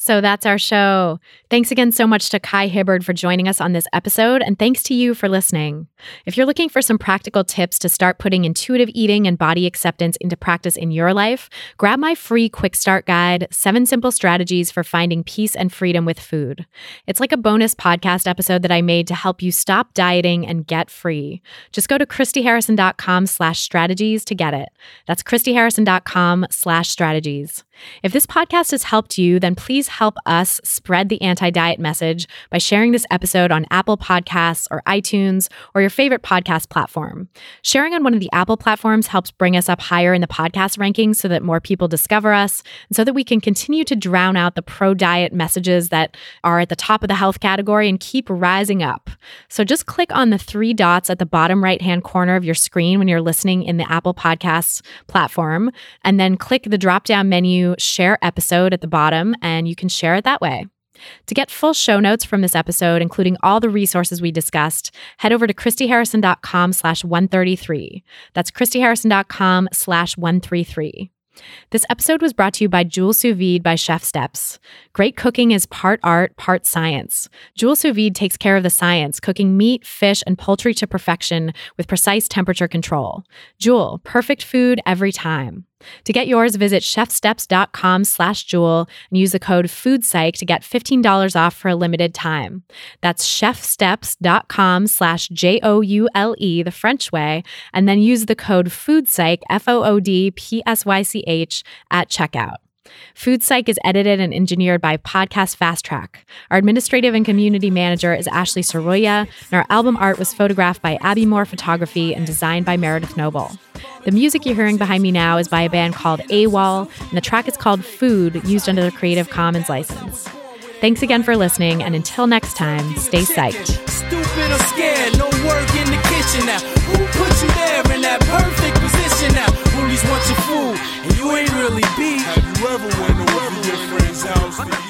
So that's our show. Thanks again so much to Kai Hibbard for joining us on this episode, and thanks to you for listening. If you're looking for some practical tips to start putting intuitive eating and body acceptance into practice in your life, grab my free quick start guide, Seven Simple Strategies for Finding Peace and Freedom with Food. It's like a bonus podcast episode that I made to help you stop dieting and get free. Just go to christyharrison.com slash strategies to get it. That's christyharrison.com slash strategies. If this podcast has helped you, then please help us spread the anti diet message by sharing this episode on Apple Podcasts or iTunes or your favorite podcast platform. Sharing on one of the Apple platforms helps bring us up higher in the podcast rankings so that more people discover us and so that we can continue to drown out the pro diet messages that are at the top of the health category and keep rising up. So just click on the three dots at the bottom right hand corner of your screen when you're listening in the Apple Podcasts platform, and then click the drop down menu share episode at the bottom, and you can share it that way. To get full show notes from this episode, including all the resources we discussed, head over to christyharrison.com slash 133. That's christyharrison.com slash 133. This episode was brought to you by Joule Sous Vide by Chef Steps. Great cooking is part art, part science. Joule Sous Vide takes care of the science, cooking meat, fish, and poultry to perfection with precise temperature control. Joule, perfect food every time. To get yours, visit chefsteps.com slash Joule and use the code FOODPsych to get $15 off for a limited time. That's chefsteps.com slash J-O-U-L-E, the French way, and then use the code FOODPsych, F-O-O-D-P-S-Y-C-H, at checkout. Food Psych is edited and engineered by Podcast Fast Track. Our administrative and community manager is Ashley Soroya, and our album art was photographed by Abby Moore Photography and designed by Meredith Noble. The music you're hearing behind me now is by a band called AWOL, and the track is called Food, used under the Creative Commons license. Thanks again for listening, and until next time, stay psyched. Stupid or scared, no work in the kitchen now. Who put you there in that perfect position now? Want your food, and you ain't really beat. Ever went over your friend's house?